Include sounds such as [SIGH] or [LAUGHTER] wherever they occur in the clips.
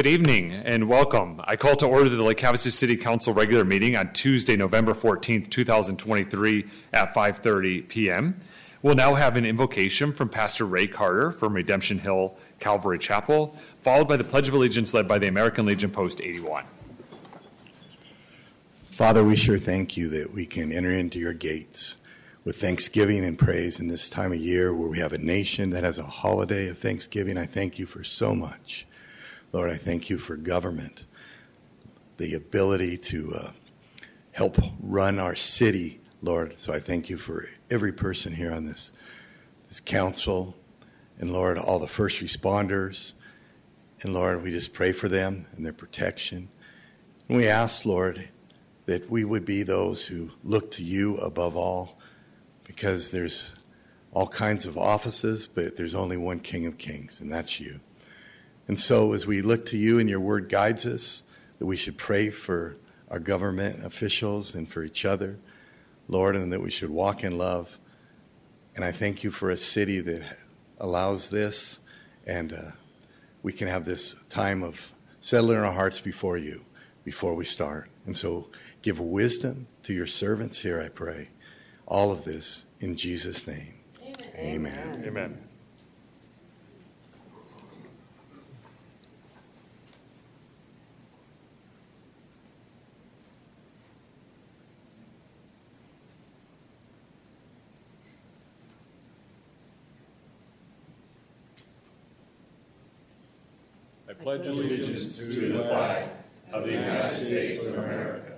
Good evening and welcome. I call to order the Lake Havasu City Council regular meeting on Tuesday, November 14th, 2023 at 5:30 PM. We'll now have an invocation from Pastor Ray Carter from Redemption Hill Calvary Chapel, followed by the Pledge of Allegiance led by the American Legion Post 81. Father, we sure thank you that we can enter into your gates with thanksgiving and praise in this time of year where we have a nation that has a holiday of thanksgiving. I thank you for so much. Lord, I thank you for government, the ability to uh, help run our city, Lord. So I thank you for every person here on this, this council, and Lord, all the first responders. And Lord, we just pray for them and their protection. And we ask, Lord, that we would be those who look to you above all because there's all kinds of offices, but there's only one King of Kings, and that's you. And so, as we look to you and your word guides us, that we should pray for our government officials and for each other, Lord, and that we should walk in love. And I thank you for a city that allows this, and uh, we can have this time of settling our hearts before you before we start. And so, give wisdom to your servants here, I pray. All of this in Jesus' name. Amen. Amen. Amen. Pledge allegiance to the flag of the United States of America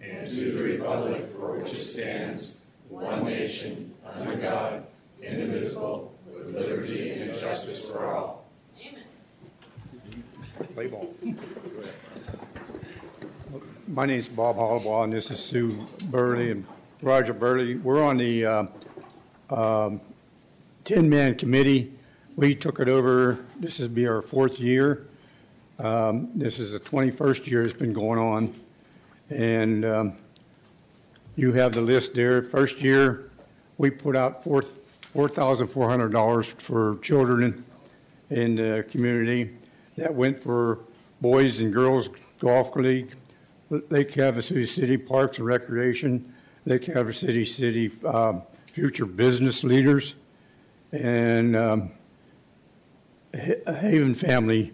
and to the republic for which it stands, one nation, under God, indivisible, with liberty and justice for all. Play ball. My name is Bob Holloway, and this is Sue Burley and Roger Burley. We're on the uh, um, 10-man committee. We took it over, this would be our fourth year. Um, This is the 21st year it's been going on. And um, you have the list there. First year, we put out four $4,400 for children in the community. That went for Boys and Girls Golf League, Lake Havasu City Parks and Recreation, Lake Havasu City City um, Future Business Leaders, and um, Haven Family.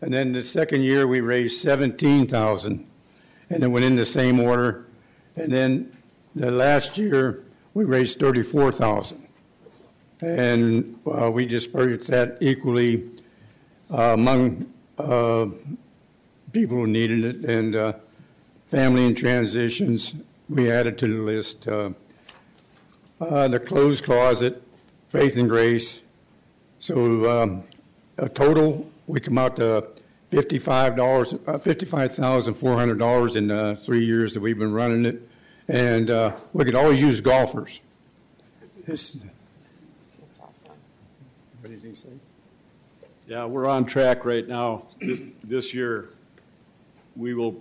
And then the second year, we raised 17,000, and it went in the same order. And then the last year, we raised 34,000. And uh, we dispersed that equally uh, among uh, people who needed it. And uh, family and transitions, we added to the list. Uh, uh, the closed closet, faith and grace. So um, a total, we come out to fifty-five dollars, uh, fifty-five thousand four hundred dollars in the three years that we've been running it, and uh, we could always use golfers. This, what does he say? Yeah, we're on track right now. This, this year, we will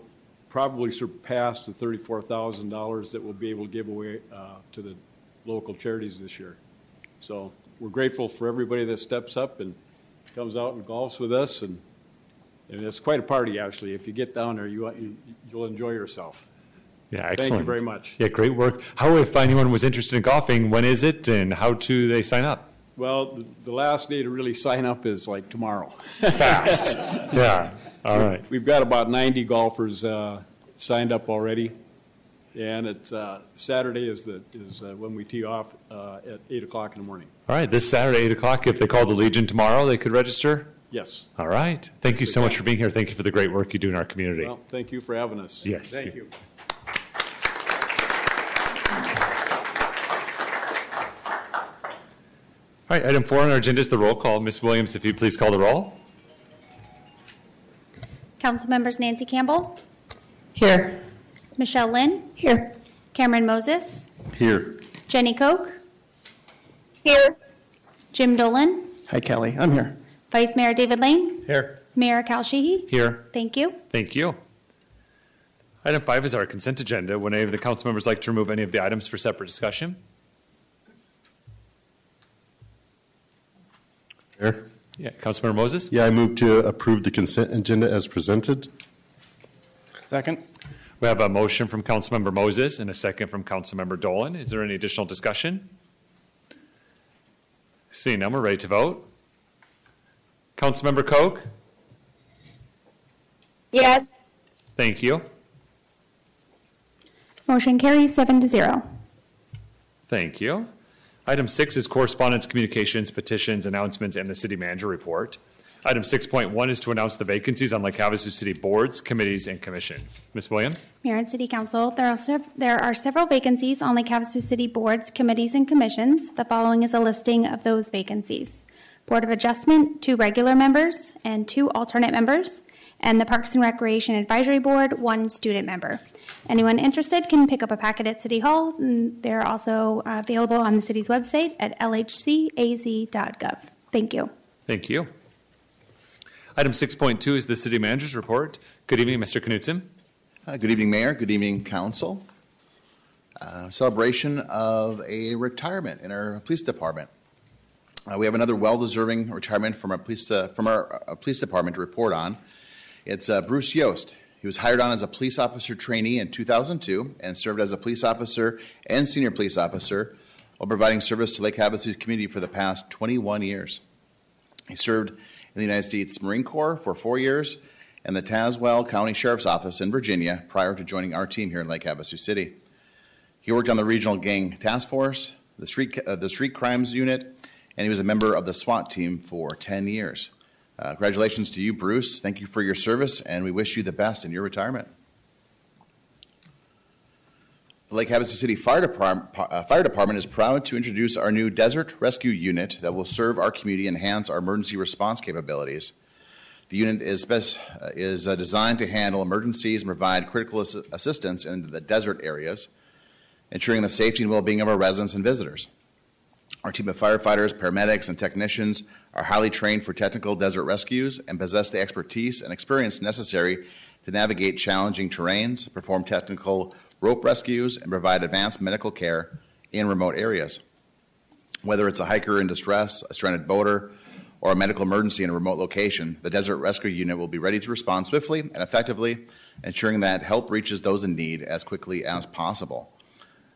probably surpass the thirty-four thousand dollars that we'll be able to give away uh, to the local charities this year. So we're grateful for everybody that steps up and comes out and golfs with us, and, and it's quite a party, actually. If you get down there, you, you- you'll enjoy yourself. Yeah, excellent. Thank you very much. Yeah, great work. How, if anyone was interested in golfing, when is it and how do they sign up? Well, the- the last day to really sign up is like tomorrow. [LAUGHS] Fast. Yeah, all right. We've got about 90 golfers uh, signed up already, and it's, uh, Saturday is the, is uh, when we tee off uh, at 8 o'clock in the morning. All right, this Saturday, 8 o'clock, if they call the Legion tomorrow, they could register? Yes. All right. Thank you so much for being here. Thank you for the great work you do in our community. Well, thank you for having us. Yes. Thank you. All right, item four on our agenda is the roll call. Ms. Williams, if you please call the roll. Council members Nancy Campbell, Here. Michelle Lynn, Here. Cameron Moses, Here. Jeni Coke, Here. Jim Dolan, Hi, Kelly. I'm here. Vice Mayor David Lane, Here. Mayor Cal Sheehy. Here. Thank you. Thank you. Item five is our consent agenda. Would any of the council members like to remove any of the items for separate discussion? Here. Yeah, Councilmember Moses? Yeah, I move to approve the consent agenda as presented. Second? We have a motion from Councilmember Moses and a second from Councilmember Dolan. Is there any additional discussion? Seeing none, we're ready to vote. Councilmember Coke? Yes. Thank you. Motion carries seven to zero. Thank you. Item six is correspondence, communications, petitions, announcements, and the city manager report. Item 6.1 is to announce the vacancies on Lake Havasu City boards, committees, and commissions. Ms. Williams? Mayor and City Council, there are, sev- there are several vacancies on Lake Havasu City boards, committees, and commissions. The following is a listing of those vacancies. Board of Adjustment, two regular members and two alternate members, and the Parks and Recreation Advisory Board, one student member. Anyone interested can pick up a packet at City Hall. and They're also uh, available on the city's website at lhcaz.gov. Thank you. Thank you. Item 6.2 is the city manager's report. Good evening, Mr. Knudson. Uh, Good evening, Mayor. Good evening, Council. Uh, Celebration of a retirement in our police department. Uh, We have another well-deserving retirement from our police, uh, from our uh, police department to report on. It's uh, Bruce Yost. He was hired on as a police officer trainee in 2002 and served as a police officer and senior police officer while providing service to Lake Havasu community for the past 21 years. He served in the United States Marine Corps for four years and the Tazewell County Sheriff's Office in Virginia prior to joining our team here in Lake Havasu City. He worked on the Regional Gang Task Force, the Street, uh, the Street Crimes Unit, and he was a member of the SWAT team for 10 years. Uh, congratulations to you, Bruce. Thank you for your service, and we wish you the best in your retirement. The Lake Havasu City Fire Department, uh, Fire Department is proud to introduce our new Desert Rescue Unit that will serve our community and enhance our emergency response capabilities. The unit is, spec- uh, is uh, designed to handle emergencies and provide critical assi- assistance in the desert areas, ensuring the safety and well-being of our residents and visitors. Our team of firefighters, paramedics, and technicians are highly trained for technical desert rescues and possess the expertise and experience necessary to navigate challenging terrains, perform technical rope rescues, and provide advanced medical care in remote areas. Whether it's a hiker in distress, a stranded boater, or a medical emergency in a remote location, the Desert Rescue Unit will be ready to respond swiftly and effectively, ensuring that help reaches those in need as quickly as possible.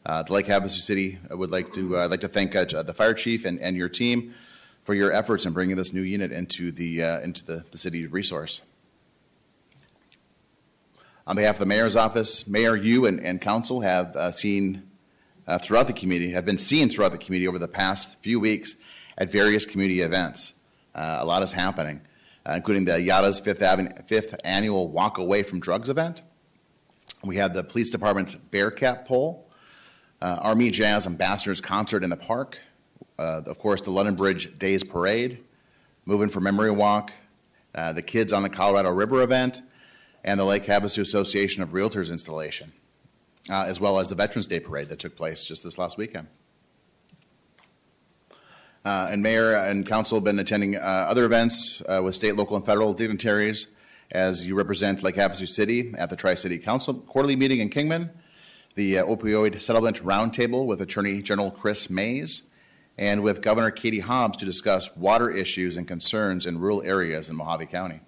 Uh, the Lake Havasu City I would like to uh, like to thank uh, the fire chief and, and your team for your efforts in bringing this new unit into the uh, into the, the city resource. On behalf of the mayor's office, Mayor, you and, and council have uh, seen uh, throughout the community, have been seen throughout the community over the past few weeks at various community events. Uh, a lot is happening, uh, including the Yada's Fifth, Avenue, Fifth Annual Walk Away from Drugs event. We had the police department's Bearcat Poll, uh, Army Jazz Ambassadors Concert in the Park, uh, of course, the London Bridge Days Parade, Moving for Memory Walk, the Kids on the Colorado River event, and the Lake Havasu Association of Realtors installation, uh, as well as the Veterans Day Parade that took place just this last weekend. Uh, and Mayor and Council have been attending uh, other events uh, with state, local, and federal dignitaries as you represent Lake Havasu City at the Tri City Council quarterly meeting in Kingman, the uh, opioid settlement roundtable with Attorney General Kris Mayes, and with Governor Katie Hobbs to discuss water issues and concerns in rural areas in Mohave County.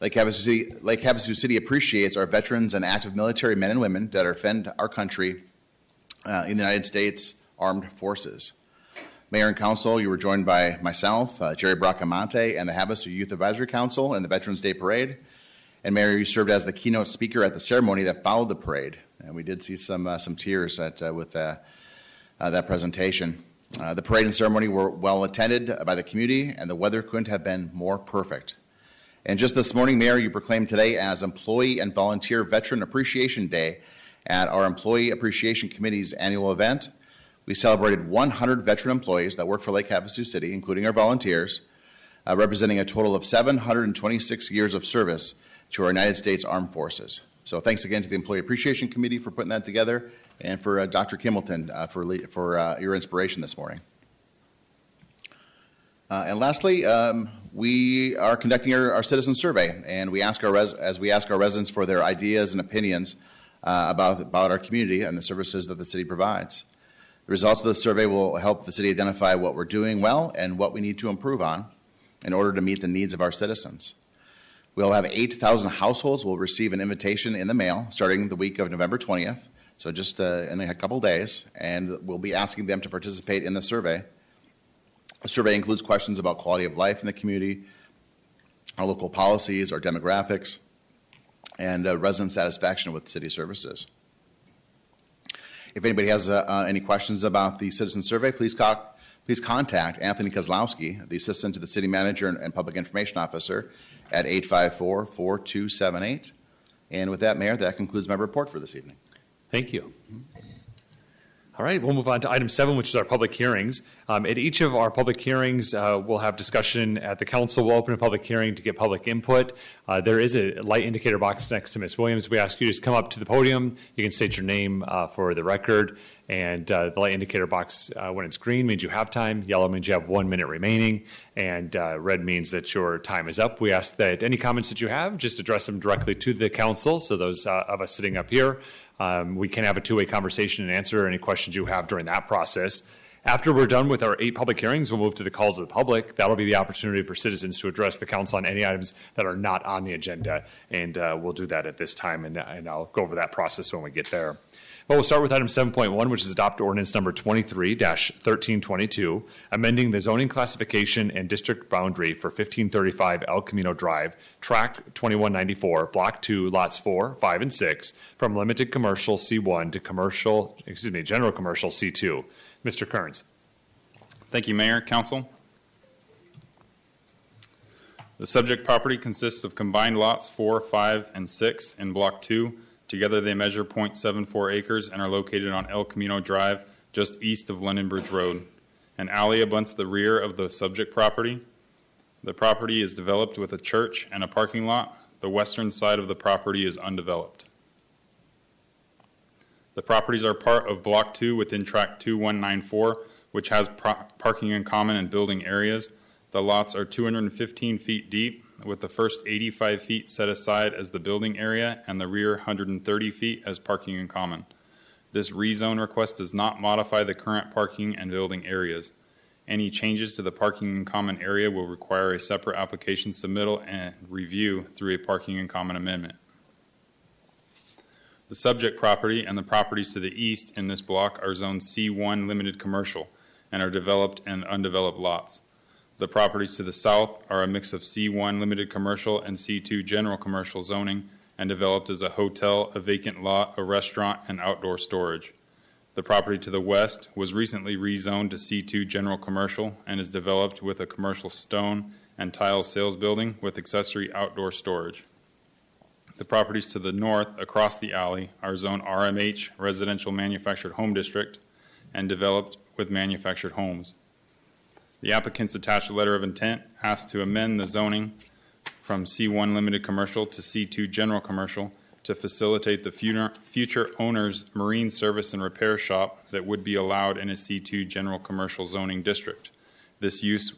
Lake Havasu City, Lake Havasu City appreciates our veterans and active military men and women that defend our country uh, in the United States Armed Forces. Mayor and Council, you were joined by myself, uh, Jerry Bracamonte, and the Havasu Youth Advisory Council in the Veterans Day Parade. And Mayor, you served as the keynote speaker at the ceremony that followed the parade. And we did see some, uh, some tears at, uh, with uh, uh, that presentation. The parade and ceremony were well attended by the community, and the weather couldn't have been more perfect. And just this morning, Mayor, you proclaimed today as Employee and Volunteer Veteran Appreciation Day at our Employee Appreciation Committee's annual event. We celebrated 100 veteran employees that work for Lake Havasu City, including our volunteers, uh, representing a total of 726 years of service to our United States Armed Forces. So thanks again to the Employee Appreciation Committee for putting that together and for uh, Dr. Kimbleton uh, for, for uh, your inspiration this morning. Uh, and lastly, um, we are conducting our, our citizen survey, and we ask our res- as we ask our residents for their ideas and opinions uh, about, about our community and the services that the city provides. The results of the survey will help the city identify what we're doing well and what we need to improve on in order to meet the needs of our citizens. We'll have 8,000 households will receive an invitation in the mail starting the week of November 20th, so just uh, in a couple days, and we'll be asking them to participate in the survey. The survey includes questions about quality of life in the community, our local policies, our demographics, and uh, resident satisfaction with city services. If anybody has uh, uh, any questions about the citizen survey, please, co- please contact Anthony Kozlowski, the assistant to the city manager and, and public information officer, at 854 4278. And with that, Mayor, that concludes my report for this evening. Thank you. All right, we'll move on to item seven, which is our public hearings. Um, At each of our public hearings, uh, we'll have discussion at the council. We'll open a public hearing to get public input. Uh, There is a light indicator box next to Ms. Williams. We ask you to just come up to the podium. You can state your name uh, for the record. And uh, the light indicator box, uh, when it's green, means you have time. Yellow means you have one minute remaining. And uh, red means that your time is up. We ask that any comments that you have, just address them directly to the council. So those of us sitting up here, um, we can have a two-way conversation and answer any questions you have during that process. After we're done with our eight public hearings, we'll move to the calls of the public. That'll be the opportunity for citizens to address the council on any items that are not on the agenda. And uh, we'll do that at this time, and, and I'll go over that process when we get there. But we'll start with item 7.1, which is adopt ordinance number 23-1322, amending the zoning classification and district boundary for 1535 El Camino Drive, track 2194, block 2, lots 4, 5, and 6, from limited commercial C1 to commercial, excuse me, general commercial C2. Mr. Kearns. Thank you, Mayor, Council. The subject property consists of combined lots 4, 5, and 6 in Block 2. Together, they measure .74 acres and are located on El Camino Drive, just east of London Bridge Road. An alley abuts the rear of the subject property. The property is developed with a church and a parking lot. The western side of the property is undeveloped. The properties are part of Block 2 within Tract 2194, which has pro- parking in common and building areas. The lots are 215 feet deep, with the first 85 feet set aside as the building area and the rear 130 feet as parking in common. This rezone request does not modify the current parking and building areas. Any changes to the parking in common area will require a separate application submittal and review through a parking in common amendment. The subject property and the properties to the east in this block are Zone C1 Limited Commercial and are developed and undeveloped lots. The properties to the south are a mix of C1 Limited Commercial and C2 General Commercial zoning and developed as a hotel, a vacant lot, a restaurant, and outdoor storage. The property to the west was recently rezoned to C2 General Commercial and is developed with a commercial stone and tile sales building with accessory outdoor storage. The properties to the north across the alley are Zone RMH Residential Manufactured Home District and developed with manufactured homes. The applicant's attached letter of intent asks to amend the zoning from C1 Limited Commercial to C2 General Commercial to facilitate the future owner's marine service and repair shop that would be allowed in a C2 General Commercial zoning district. This use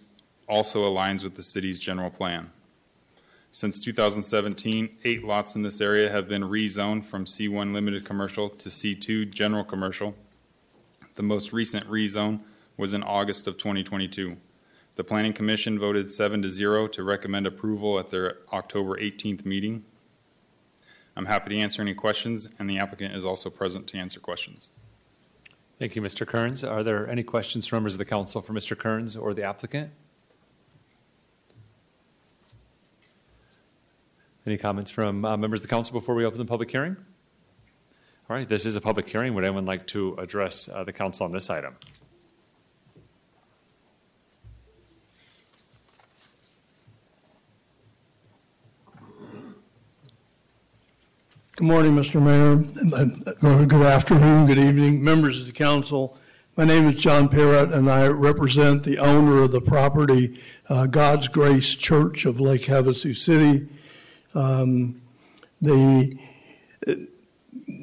also aligns with the city's general plan. Since 2017, eight lots in this area have been rezoned from C1 Limited Commercial to C2 General Commercial. The most recent rezone was in August of 2022. The Planning Commission voted seven to zero to recommend approval at their October 18th meeting. I'm happy to answer any questions, and the applicant is also present to answer questions. Thank you, Mr. Kearns. Are there any questions from members of the council for Mr. Kearns or the applicant? Any comments from uh, members of the council before we open the public hearing? All right, this is a public hearing. Would anyone like to address uh, the council on this item? Good morning, Mr. Mayor, good afternoon, good evening, members of the council. My name is John Parrott, and I represent the owner of the property, uh, God's Grace Church of Lake Havasu City. Um, the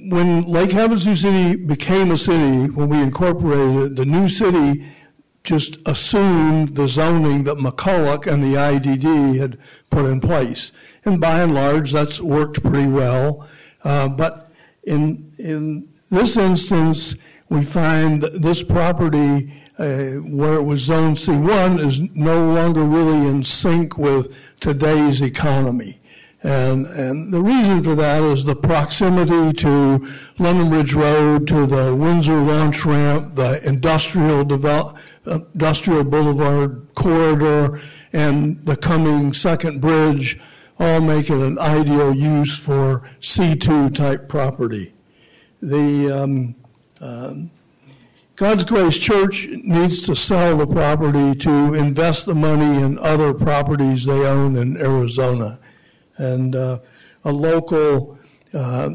when Lake Havasu City became a city, when we incorporated it, the new city just assumed the zoning that McCulloch and the IDD had put in place. And by and large, that's worked pretty well. Uh, but in, in this instance, we find this property, uh, where it was Zone C1, is no longer really in sync with today's economy. And, and the reason for that is the proximity to London Bridge Road, to the Windsor launch ramp, the industrial develop, industrial boulevard corridor, and the coming second bridge all make it an ideal use for C2 type property. The um, um, God's Grace Church needs to sell the property to invest the money in other properties they own in Arizona. And uh, a local uh,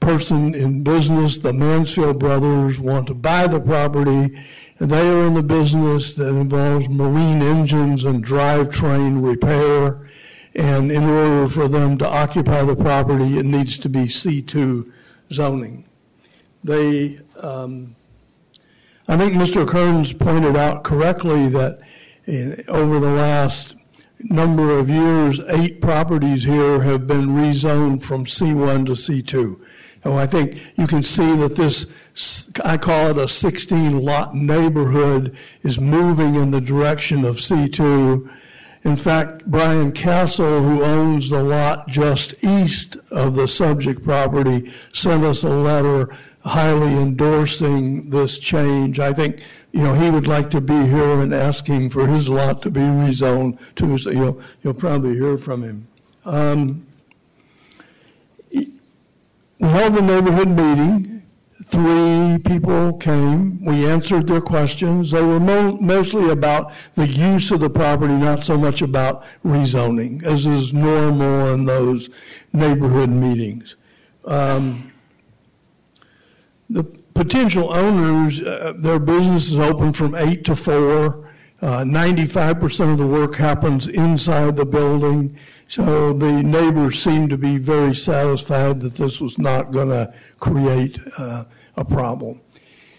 person in business, the Mansfield brothers, want to buy the property. And they are in the business that involves marine engines and drivetrain repair. And in order for them to occupy the property, it needs to be C2 zoning. They, um, I think Mr. Kearns pointed out correctly that in, over the last number of years, eight properties here have been rezoned from C1 to C2. And I think you can see that this, I call it a 16 lot neighborhood, is moving in the direction of C2. In fact, Brian Castle, who owns the lot just east of the subject property, sent us a letter highly endorsing this change. I think, you know, he would like to be here and asking for his lot to be rezoned too, so you'll, you'll probably hear from him. Um, we held a neighborhood meeting. Three people came. We answered their questions. They were mo- mostly about the use of the property, not so much about rezoning, as is normal in those neighborhood meetings. Um, the potential owners, uh, their business is open from 8 to 4. Uh, 95% of the work happens inside the building. So the neighbors seemed to be very satisfied that this was not going to create uh, a problem.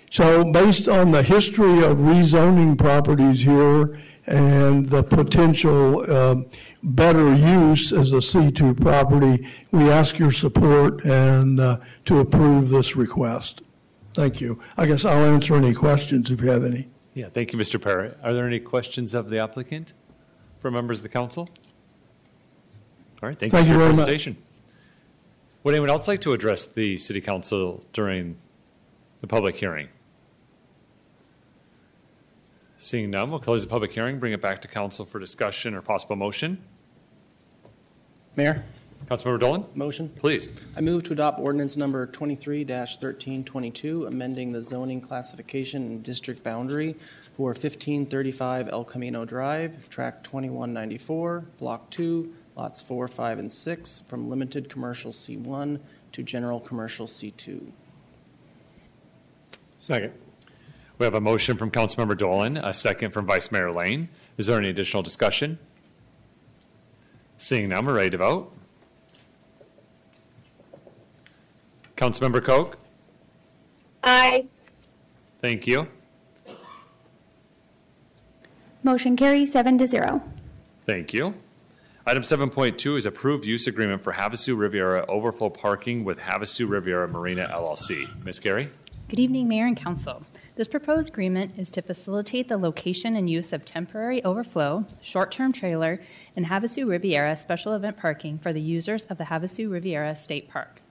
So based on the history of rezoning properties here and the potential uh, better use as a C2 property, we ask your support and uh, to approve this request. Thank you. I guess I'll answer any questions if you have any. Yeah, thank you, Mr. Perry. Are there any questions of the applicant from members of the council? All right, thank you for you your very much. presentation. Would anyone else like to address the city council during the public hearing? Seeing none, we'll close the public hearing, bring it back to council for discussion or possible motion. Mayor, Councilmember Dolan, motion. please. I move to adopt ordinance number 23-1322, amending the zoning classification and district boundary for 1535 El Camino Drive, track 2194, Block 2, Lots 4, 5, and 6, from limited commercial C1 to general commercial C2. Second. We have a motion from Councilmember Dolan, a second from Vice Mayor Lane. Is there any additional discussion? Seeing none, we're ready to vote. Councilmember Coke, Aye. thank you. Motion carries seven to zero. Thank you. Item 7.2 is approved use agreement for Havasu Riviera overflow parking with Havasu Riviera Marina LLC. Ms. Gary? Good evening, Mayor and Council. This proposed agreement is to facilitate the location and use of temporary overflow, short-term trailer, and Havasu Riviera special event parking for the users of the Havasu Riviera State Park.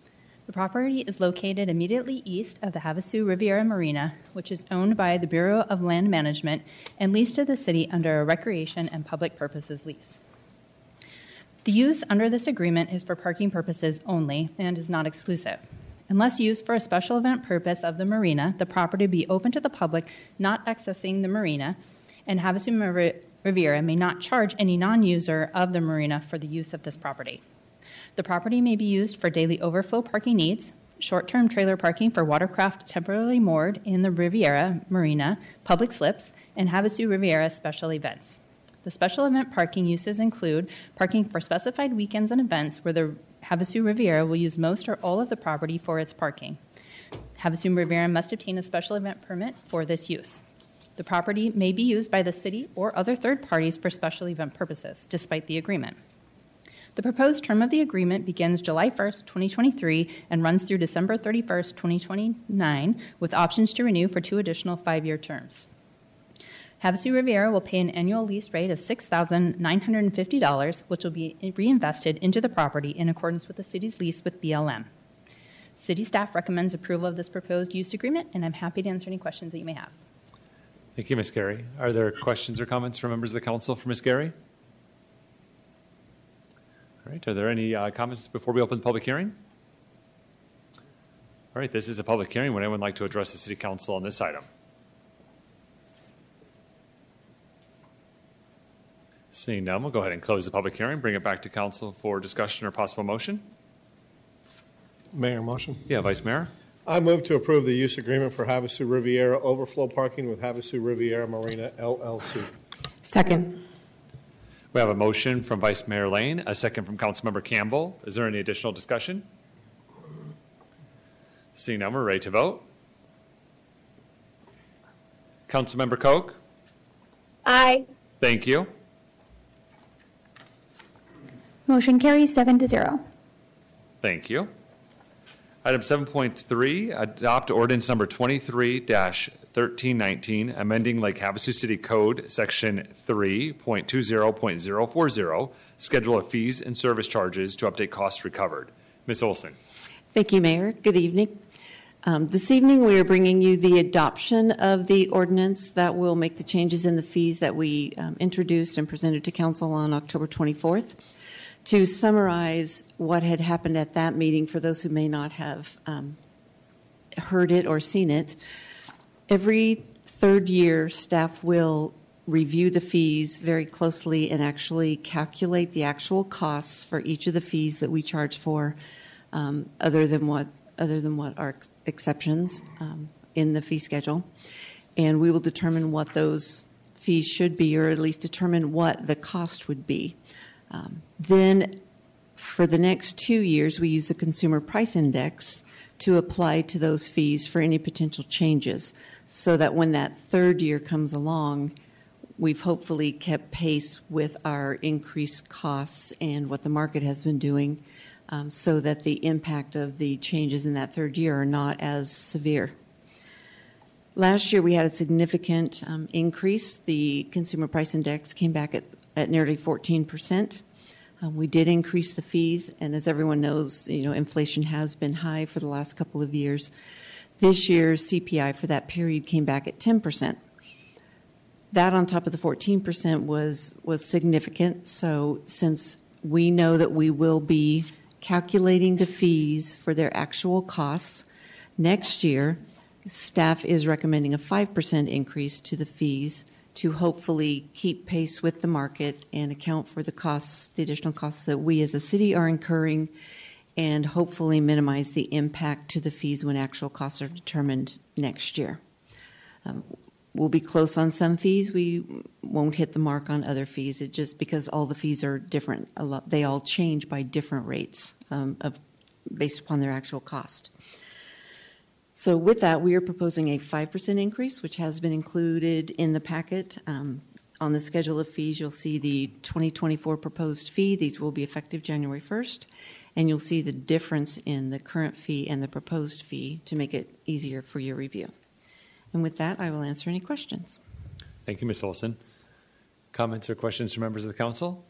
The property is located immediately east of the Havasu Riviera Marina, which is owned by the Bureau of Land Management and leased to the city under a recreation and public purposes lease. The use under this agreement is for parking purposes only and is not exclusive. Unless used for a special event purpose of the marina, the property be open to the public not accessing the marina, and Havasu Riviera may not charge any non-user of the marina for the use of this property. The property may be used for daily overflow parking needs, short-term trailer parking for watercraft temporarily moored in the Riviera Marina, public slips, and Havasu Riviera special events. The special event parking uses include parking for specified weekends and events where the Havasu Riviera will use most or all of the property for its parking. Havasu Riviera must obtain a special event permit for this use. The property may be used by the city or other third parties for special event purposes, despite the agreement. The proposed term of the agreement begins July 1st, 2023, and runs through December 31st, 2029, with options to renew for two additional five-year terms. Havasu Riviera will pay an annual lease rate of $6,950, which will be reinvested into the property in accordance with the city's lease with BLM. City staff recommends approval of this proposed use agreement, and I'm happy to answer any questions that you may have. Thank you, Ms. Gary. Are there questions or comments from members of the council for Ms. Gary? All right, are there any uh, comments before we open the public hearing? All right, this is a public hearing. Would anyone like to address the city council on this item? Seeing none, we'll go ahead and close the public hearing, bring it back to council for discussion or possible motion. Mayor, motion. Yeah, Vice Mayor? I move to approve the use agreement for Havasu Riviera overflow parking with Havasu Riviera Marina LLC. Second. We have a motion from Vice Mayor Lane, a second from Councilmember Campbell. Is there any additional discussion? Seeing none, we're ready to vote. Councilmember Coke? Aye. Thank you. Motion carries seven to zero. Thank you. Item 7.3, adopt ordinance number 23-1319, amending Lake Havasu City Code, Section 3.20.040, Schedule of Fees and Service Charges to update costs recovered. Ms. Olson? Thank you, Mayor. Good evening. Um, This evening, we are bringing you the adoption of the ordinance that will make the changes in the fees that we um, introduced and presented to council on October 24th. To summarize what had happened at that meeting, for those who may not have um, heard it or seen it, every third year, staff will review the fees very closely and actually calculate the actual costs for each of the fees that we charge for, um, other than what other than what are exceptions um, in the fee schedule, and we will determine what those fees should be, or at least determine what the cost would be. Um, then, for the next two years, we use the Consumer Price Index to apply to those fees for any potential changes, so that when that third year comes along, we've hopefully kept pace with our increased costs and what the market has been doing, um, so that the impact of the changes in that third year are not as severe. Last year, we had a significant um, increase. The Consumer Price Index came back at, at nearly 14 percent. Um, we did increase the fees, and as everyone knows, you know, inflation has been high for the last couple of years. This year's CPI for that period came back at 10 percent. That on top of the 14 percent was was significant. So since we know that we will be calculating the fees for their actual costs next year, staff is recommending a 5 percent increase to the fees to hopefully keep pace with the market and account for the costs, the additional costs that we as a city are incurring, and hopefully minimize the impact to the fees when actual costs are determined next year. Um, we'll be close on some fees. We won't hit the mark on other fees. It just because all the fees are different. Lot, they all change by different rates um, of based upon their actual cost. So with that, we are proposing a 5% increase, which has been included in the packet. Um, on the schedule of fees, you'll see the 2024 proposed fee. These will be effective January 1st. And you'll see the difference in the current fee and the proposed fee to make it easier for your review. And with that, I will answer any questions. Thank you, Ms. Olson. Comments or questions from members of the council?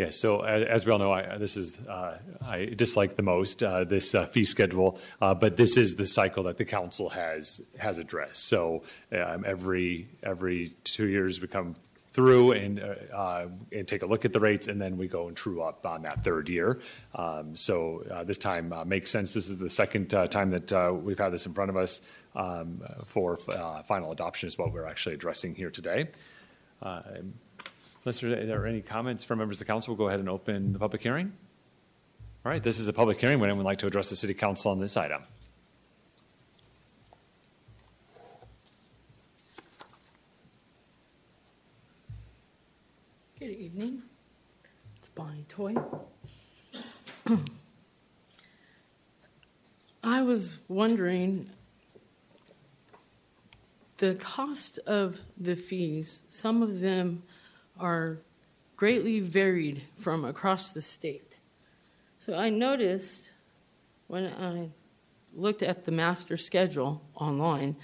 Yes, so as we all know, I, this is, uh, I dislike the most, uh, this uh, fee schedule, uh, but this is the cycle that the council has, has addressed. So um, every, every two years we come through and, uh, uh, and take a look at the rates, and then we go and true up on that third year. Um, So this time makes sense. This is the second time that we've had this in front of us um, for final adoption is what we're actually addressing here today. Unless there there are any comments from members of the council, we'll go ahead and open the public hearing. All right, this is a public hearing. Would anyone like to address the city council on this item? Good evening. It's Bonnie Toy. I was wondering the cost of the fees, some of them are greatly varied from across the state. So I noticed when I looked at the master schedule online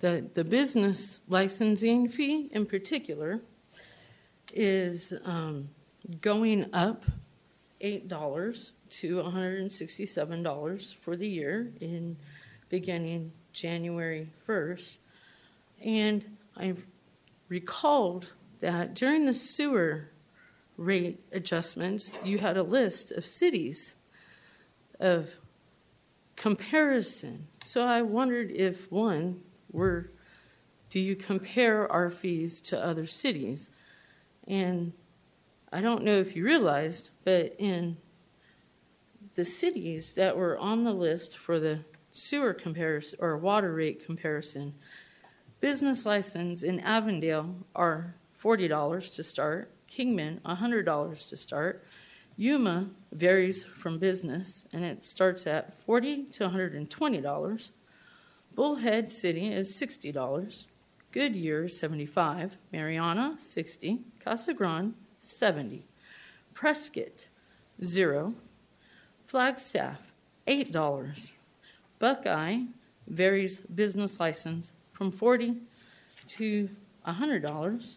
that the business licensing fee in particular is um, going up $8 to $167 for the year in beginning January 1st. And I recalled that during the sewer rate adjustments, you had a list of cities of comparison. So I wondered if one were, do you compare our fees to other cities? And I don't know if you realized, but in the cities that were on the list for the sewer comparison or water rate comparison, business license in Avondale are $40 to start, Kingman $100 to start. Yuma varies from business and it starts at $40 to $120. Bullhead City is $60. Goodyear 75, Marana 60, Casa Grande 70, Prescott 0, Flagstaff $8. Buckeye varies business license from 40 to $100.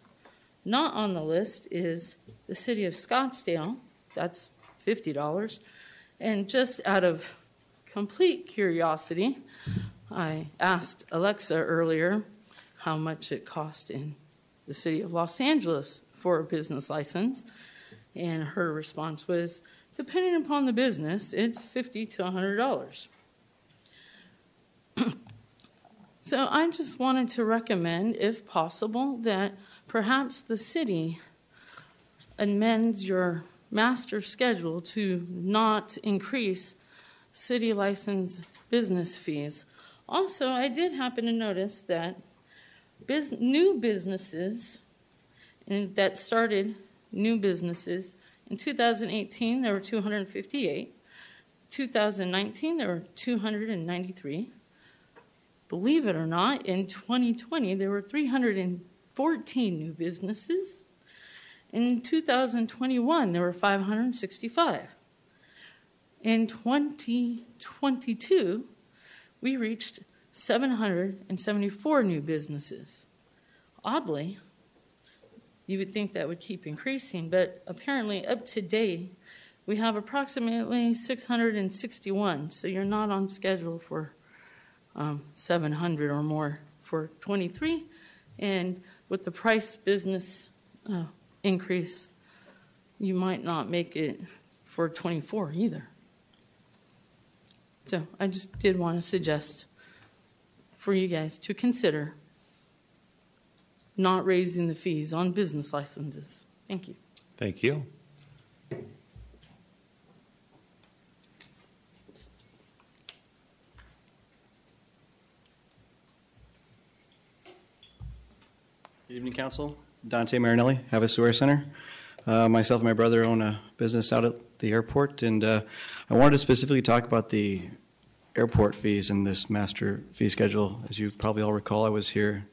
Not on the list is the city of Scottsdale, that's $50. And just out of complete curiosity, I asked Alexa earlier how much it cost in the city of Los Angeles for a business license. And her response was depending upon the business, it's 50 to $100. [CLEARS THROAT] so I just wanted to recommend, if possible, that perhaps the city amends your master schedule to not increase city license business fees. Also, I did happen to notice that bus- new businesses and that started new businesses. In 2018 there were 258 2019 there were 293 believe it or not in 2020 there were 314 new businesses in 2021 there were 565 in 2022 we reached 774 new businesses. Oddly, you would think that would keep increasing, but apparently, up to date, we have approximately 661. So you're not on schedule for um, 700 or more for 23. And with the price business uh, increase, you might not make it for 24 either. So I just did want to suggest for you guys to consider not raising the fees on business licenses. Thank you. Thank you. Good evening, Council. Dante Marinelli, Havasu Center. Uh, myself and my brother own a business out at the airport, and uh, I wanted to specifically talk about the airport fees and this master fee schedule. As you probably all recall, I was here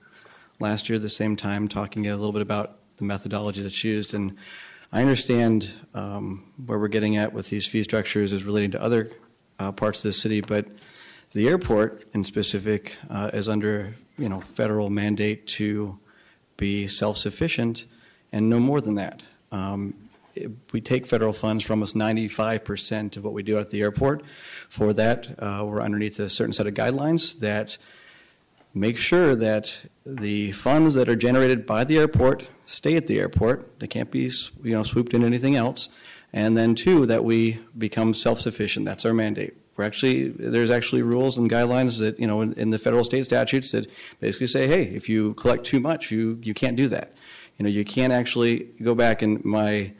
last year at the same time talking a little bit about the methodology that's used, and I understand um, where we're getting at with these fee structures is relating to other uh, parts of the city, but the airport in specific uh, is under you know federal mandate to be self-sufficient and no more than that. Um, we take federal funds for almost 95% of what we do at the airport. For that, uh, we're underneath a certain set of guidelines that make sure that the funds that are generated by the airport stay at the airport. They can't be, you know, swooped into anything else. And then two, that we become self-sufficient. That's our mandate. We're actually, there's actually rules and guidelines that, you know, in, in the federal state statutes that basically say, hey, if you collect too much, you, you can't do that. You know, you can't actually go back and my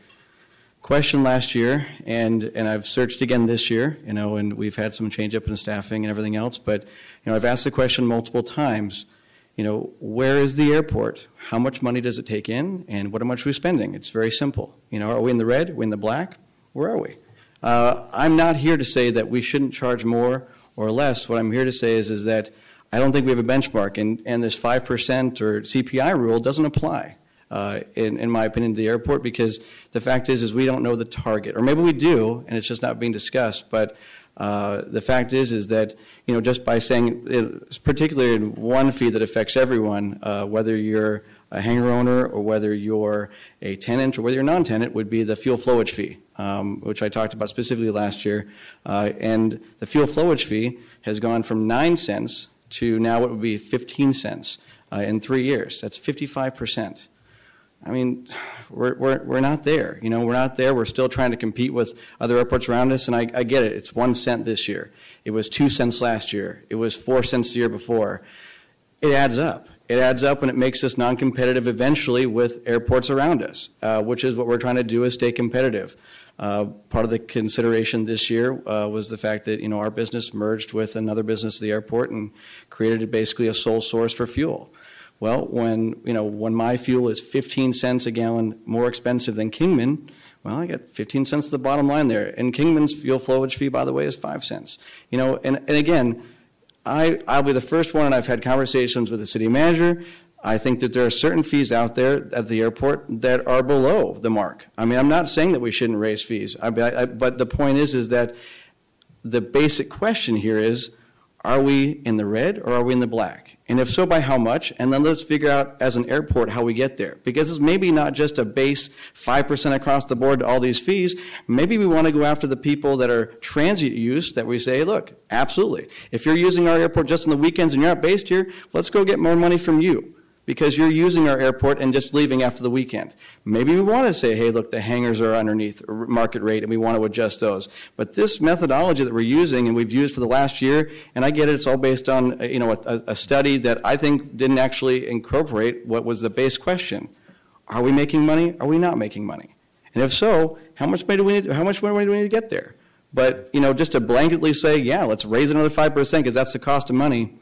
question last year, and, and I've searched again this year, you know, and we've had some change up in staffing and everything else, but, you know, I've asked the question multiple times, you know, where is the airport? How much money does it take in, and what much are we spending? It's very simple. You know, are we in the red? Are we in the black? Where are we? Uh, I'm not here to say that we shouldn't charge more or less. What I'm here to say is, is that I don't think we have a benchmark, and, and this 5% or CPI rule doesn't apply. uh, in, in my opinion, to the airport because the fact is, is we don't know the target, or maybe we do, and it's just not being discussed. But uh, the fact is, is that you know just by saying, it, particularly in one fee that affects everyone, uh, whether you're a hangar owner or whether you're a tenant or whether you're non-tenant, would be the fuel flowage fee, um, which I talked about specifically last year. Uh, and the fuel flowage fee has gone from nine cents to now what would be 15 cents uh, in three years. That's 55 percent. I mean, we're, we're, we're not there. You know, we're not there. We're still trying to compete with other airports around us, and I, I get it. It's one cent this year. It was two cents last year. It was four cents the year before. It adds up. It adds up and it makes us non-competitive eventually with airports around us, uh, which is what we're trying to do is stay competitive. Uh, part of the consideration this year uh, was the fact that you know our business merged with another business at the airport and created basically a sole source for fuel. Well, when you know when my fuel is 15 cents a gallon more expensive than Kingman, well, I get 15 cents to the bottom line there. And Kingman's fuel flowage fee, by the way, is five cents. You know, and, and again, I, I'll be the first one, and I've had conversations with the city manager. I think that there are certain fees out there at the airport that are below the mark. I mean, I'm not saying that we shouldn't raise fees, I, I, but the point is, is that the basic question here is, are we in the red or are we in the black? And if so, by how much? And then let's figure out as an airport how we get there. Because it's maybe not just a base 5% across the board to all these fees. Maybe we want to go after the people that are transient use that we say, look, absolutely. If you're using our airport just on the weekends and you're not based here, let's go get more money from you because you're using our airport and just leaving after the weekend. Maybe we want to say, hey, look, the hangars are underneath market rate and we want to adjust those. But this methodology that we're using and we've used for the last year, and I get it, it's all based on uh, you know a, a study that I think didn't actually incorporate what was the base question: Are we making money? Are we not making money? And if so, how much money do we need? How much money do we need to get there? But you know, just to blanketly say, yeah, let's raise another five percent because that's the cost of money,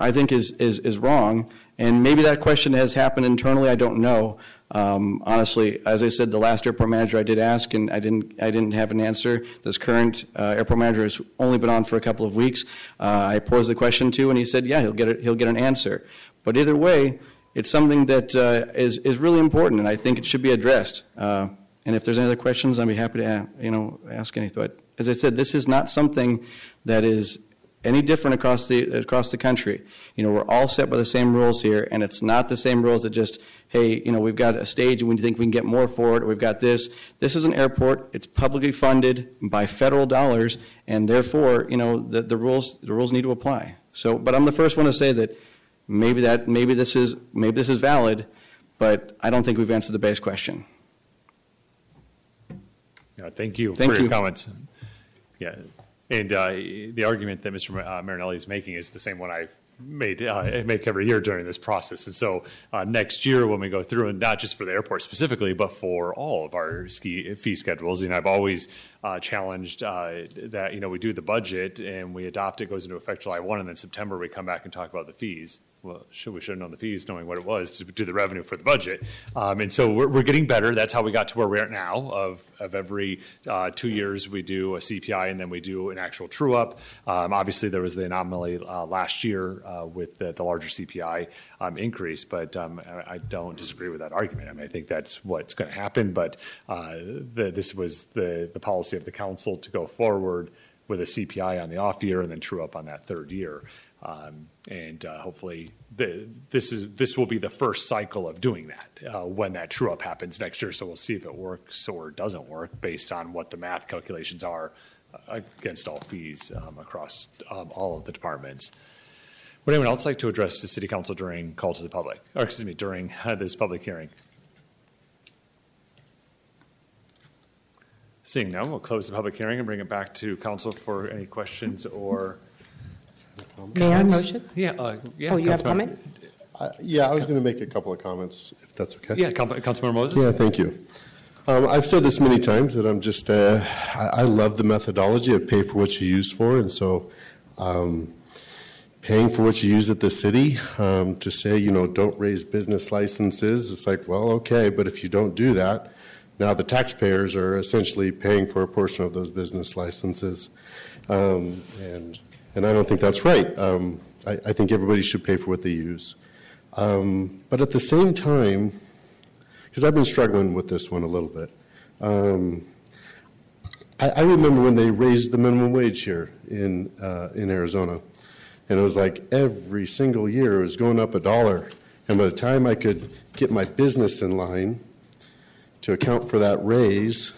I think is is is wrong. And maybe that question has happened internally, I don't know. Um, honestly, as I said, the last airport manager I did ask, and I didn't, I didn't have an answer. This current uh, airport manager has only been on for a couple of weeks. Uh, I posed the question to, and he said, yeah, he'll get it, he'll get an answer. But either way, it's something that uh, is is really important, and I think it should be addressed. Uh, and if there's any other questions, I'd be happy to, you know, ask anything. But as I said, this is not something that is any different across the across the country. You know, we're all set by the same rules here, and it's not the same rules that just, hey, you know, we've got a stage and we think we can get more for it, or we've got this. This is an airport. It's publicly funded by federal dollars, and therefore, you know, the, the rules the rules need to apply. So, but I'm the first one to say that maybe that maybe this is maybe this is valid, but I don't think we've answered the base question. Yeah, thank you Thank for your comments. Yeah, and uh, the argument that Mr. Uh, Marinelli is making is the same one I made uh, make every year during this process. And so uh, next year, when we go through, and not just for the airport specifically, but for all of our ski fee schedules, and I've always uh, challenged uh, that you know we do the budget and we adopt it goes into effect July one, and then September we come back and talk about the fees. Well, should we should have known the fees, knowing what it was to do the revenue for the budget. Um, and so we're, we're getting better. That's how we got to where we're at now. Of of every uh, two years we do a CPI and then we do an actual true up. Um, obviously there was the anomaly uh, last year uh, with the, the larger CPI um, increase, but um, I, I don't disagree with that argument. I mean I think that's what's going to happen. But uh, the, this was the the policy of the council to go forward with a CPI on the off year and then true up on that third year. Um, and uh, hopefully, the, this is this will be the first cycle of doing that uh, when that true up happens next year. So we'll see if it works or doesn't work based on what the math calculations are uh, against all fees um, across um, all of the departments. Would anyone else like to address the city council during call to the public, or excuse me, during uh, this public hearing? Seeing none, we'll close the public hearing and bring it back to council for any questions or Mayor, comments. motion? Yeah, uh, yeah. Oh, you have a Councilmember- comment? Uh, Yeah, I was going to make a couple of comments, if that's okay. Yeah, Council- Councilmember Moses? Yeah, thank you. Um, I've said this many times that I'm just, uh, I, I love the methodology of pay for what you use for, and so um, paying for what you use at the city, um, to say, you know, don't raise business licenses, it's like, well, okay, but if you don't do that, now the taxpayers are essentially paying for a portion of those business licenses. Um, and, and I don't think that's right. Um, I, I think everybody should pay for what they use. Um, but at the same time, because I've been struggling with this one a little bit. Um, I, I remember when they raised the minimum wage here in, uh, in Arizona, and it was like every single year it was going up a dollar. And by the time I could get my business in line to account for that raise,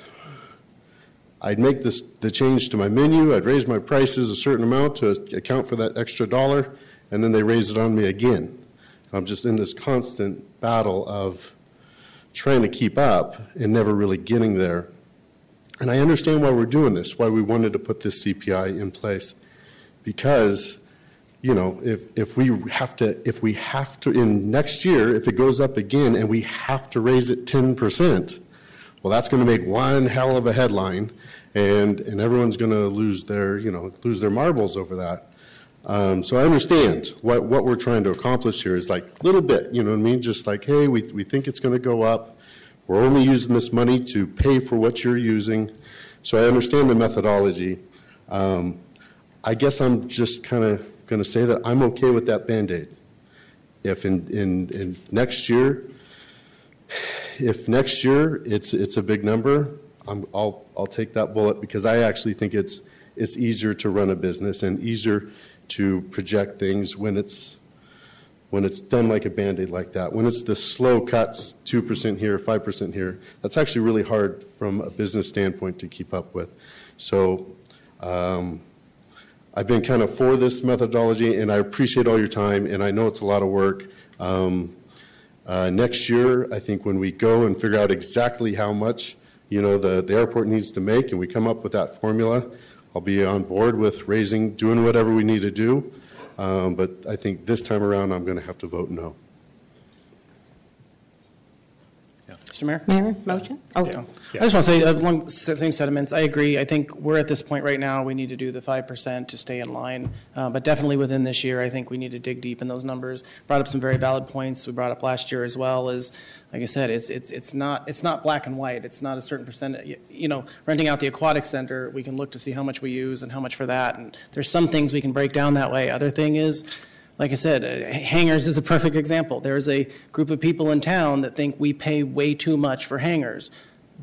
I'd make this, the change to my menu, I'd raise my prices a certain amount to account for that extra dollar, and then they raise it on me again. I'm just in this constant battle of trying to keep up and never really getting there. And I understand why we're doing this, why we wanted to put this CPI in place. Because, you know, if, if we have to, if we have to, in next year, if it goes up again and we have to raise it 10%, well, that's going to make one hell of a headline, and, and everyone's going to lose their, you know, lose their marbles over that. Um, so I understand what, what we're trying to accomplish here is like a little bit, you know what I mean? Just like, hey, we, we think it's going to go up. We're only using this money to pay for what you're using. So I understand the methodology. Um, I guess I'm just kind of going to say that I'm okay with that Band-Aid. If in, in, in next year, if next year it's, it's a big number, I'm, I'll, I'll take that bullet because I actually think it's, it's easier to run a business and easier to project things when it's, when it's done like a Band-Aid like that. When it's the slow cuts, 2% here, 5% here, that's actually really hard from a business standpoint to keep up with. So um, I've been kind of for this methodology, and I appreciate all your time, and I know it's a lot of work. Um, uh, next year, I think when we go and figure out exactly how much, you know, the, the airport needs to make, and we come up with that formula, I'll be on board with raising, doing whatever we need to do. Um, but I think this time around, I'm going to have to vote no. Mr. Mayor? Mayor, motion? Oh, Yeah. I just want to say, uh, along the same sentiments, I agree. I think we're at this point right now, we need to do the 5% to stay in line. Uh, But definitely within this year, I think we need to dig deep in those numbers. Brought up some very valid points we brought up last year as well, as, like I said, it's, it's, it's not, it's not black and white. It's not a certain percent, you- you know, renting out the aquatic center, we can look to see how much we use and how much for that. And there's some things we can break down that way. Other thing is, like I said, uh, hangars is a perfect example. There's a group of people in town that think we pay way too much for hangars.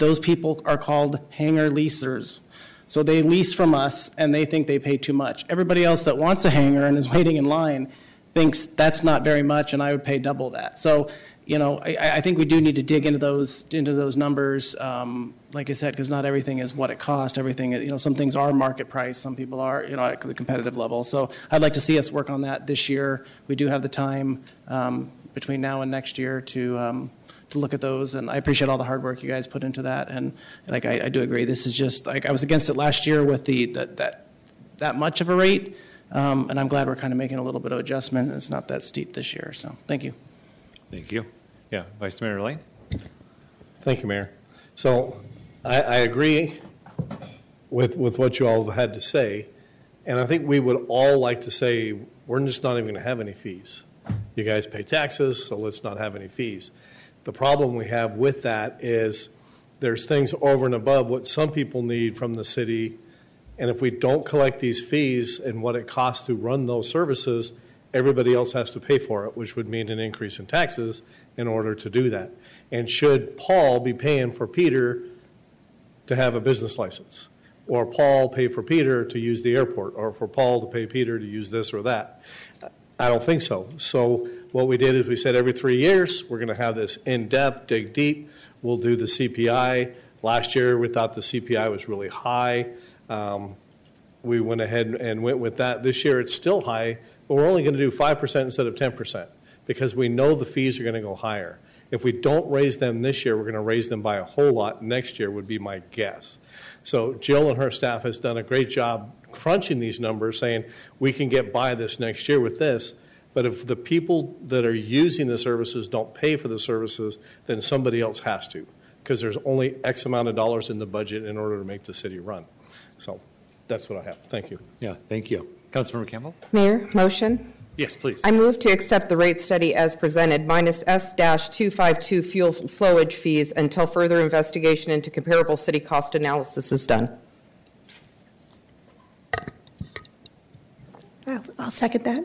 Those people are called hangar leasers. So they lease from us and they think they pay too much. Everybody else that wants a hangar and is waiting in line thinks that's not very much and I would pay double that. So, you know, I, I think we do need to dig into those, into those numbers. Um, like I said, because not everything is what it costs. Everything, you know, some things are market price. Some people are, you know, at the competitive level. So I'd like to see us work on that this year. We do have the time um, between now and next year to, um, to look at those. And I appreciate all the hard work you guys put into that. And like, I, I do agree. This is just, like, I was against it last year with the, that, that, that much of a rate. Um, and I'm glad we're kind of making a little bit of adjustment. It's not that steep this year. So thank you. Thank you. Yeah, Vice Mayor Lane? Thank you, Mayor. So I, I agree with, with what you all have had to say, and I think we would all like to say, we're just not even going to have any fees. You guys pay taxes, so let's not have any fees. The problem we have with that is there's things over and above what some people need from the city, and if we don't collect these fees and what it costs to run those services, everybody else has to pay for it, which would mean an increase in taxes in order to do that. And should Paul be paying for Peter to have a business license? Or Paul pay for Peter to use the airport? Or for Paul to pay Peter to use this or that? I don't think so. So what we did is we said every three years, we're going to have this in-depth, dig deep. We'll do the CPI. Last year, we thought the CPI was really high. Um, we went ahead and went with that. This year, it's still high, but we're only going to do 5% instead of 10% because we know the fees are going to go higher. If we don't raise them this year, we're going to raise them by a whole lot next year, would be my guess. So Jill and her staff has done a great job crunching these numbers, saying we can get by this next year with this. But if the people that are using the services don't pay for the services, then somebody else has to, because there's only X amount of dollars in the budget in order to make the city run. So that's what I have. Thank you. Yeah, thank you. Councilmember Campbell? Mayor, motion? Yes, please. I move to accept the rate study as presented minus S-252 fuel flowage fees until further investigation into comparable city cost analysis is done. I'll I'll second that.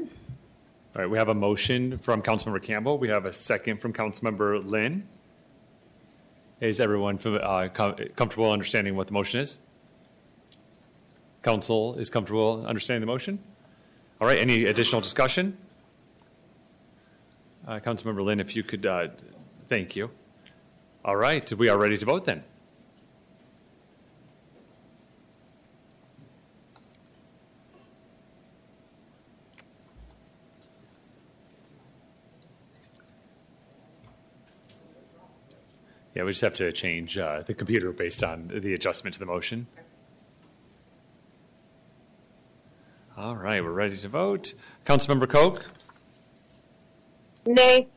All right, we have a motion from Councilmember Campbell. We have a second from Councilmember Lin. Is everyone uh, com- comfortable understanding what the motion is? Council is comfortable understanding the motion? All right, any additional discussion? Uh, Councilmember Lin, if you could, uh, thank you. All right, we are ready to vote then. Yeah, we just have to change uh, the computer based on the adjustment to the motion. All right, we're ready to vote. Councilmember Coke, Nay.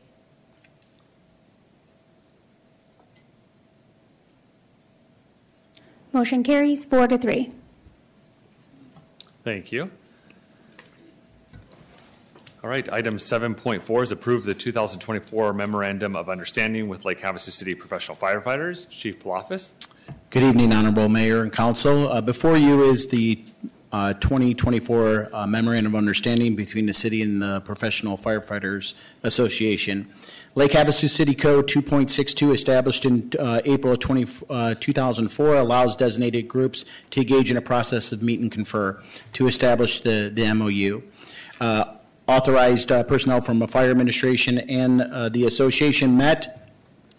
Motion carries four to three. thank you. All right, item 7.4 is approve the 2024 memorandum of understanding with Lake Havasu City professional firefighters. Chief Palafis. Good evening, Honorable Mayor and Council. Uh, Before you is the uh, 2024 uh, Memorandum of Understanding between the city and the Professional Firefighters Association. Lake Havasu City Code 2.62, established in uh, April of 20 uh, 2004, allows designated groups to engage in a process of meet and confer to establish the the MOU. Uh, Authorized uh, personnel from the Fire Administration and uh, the association met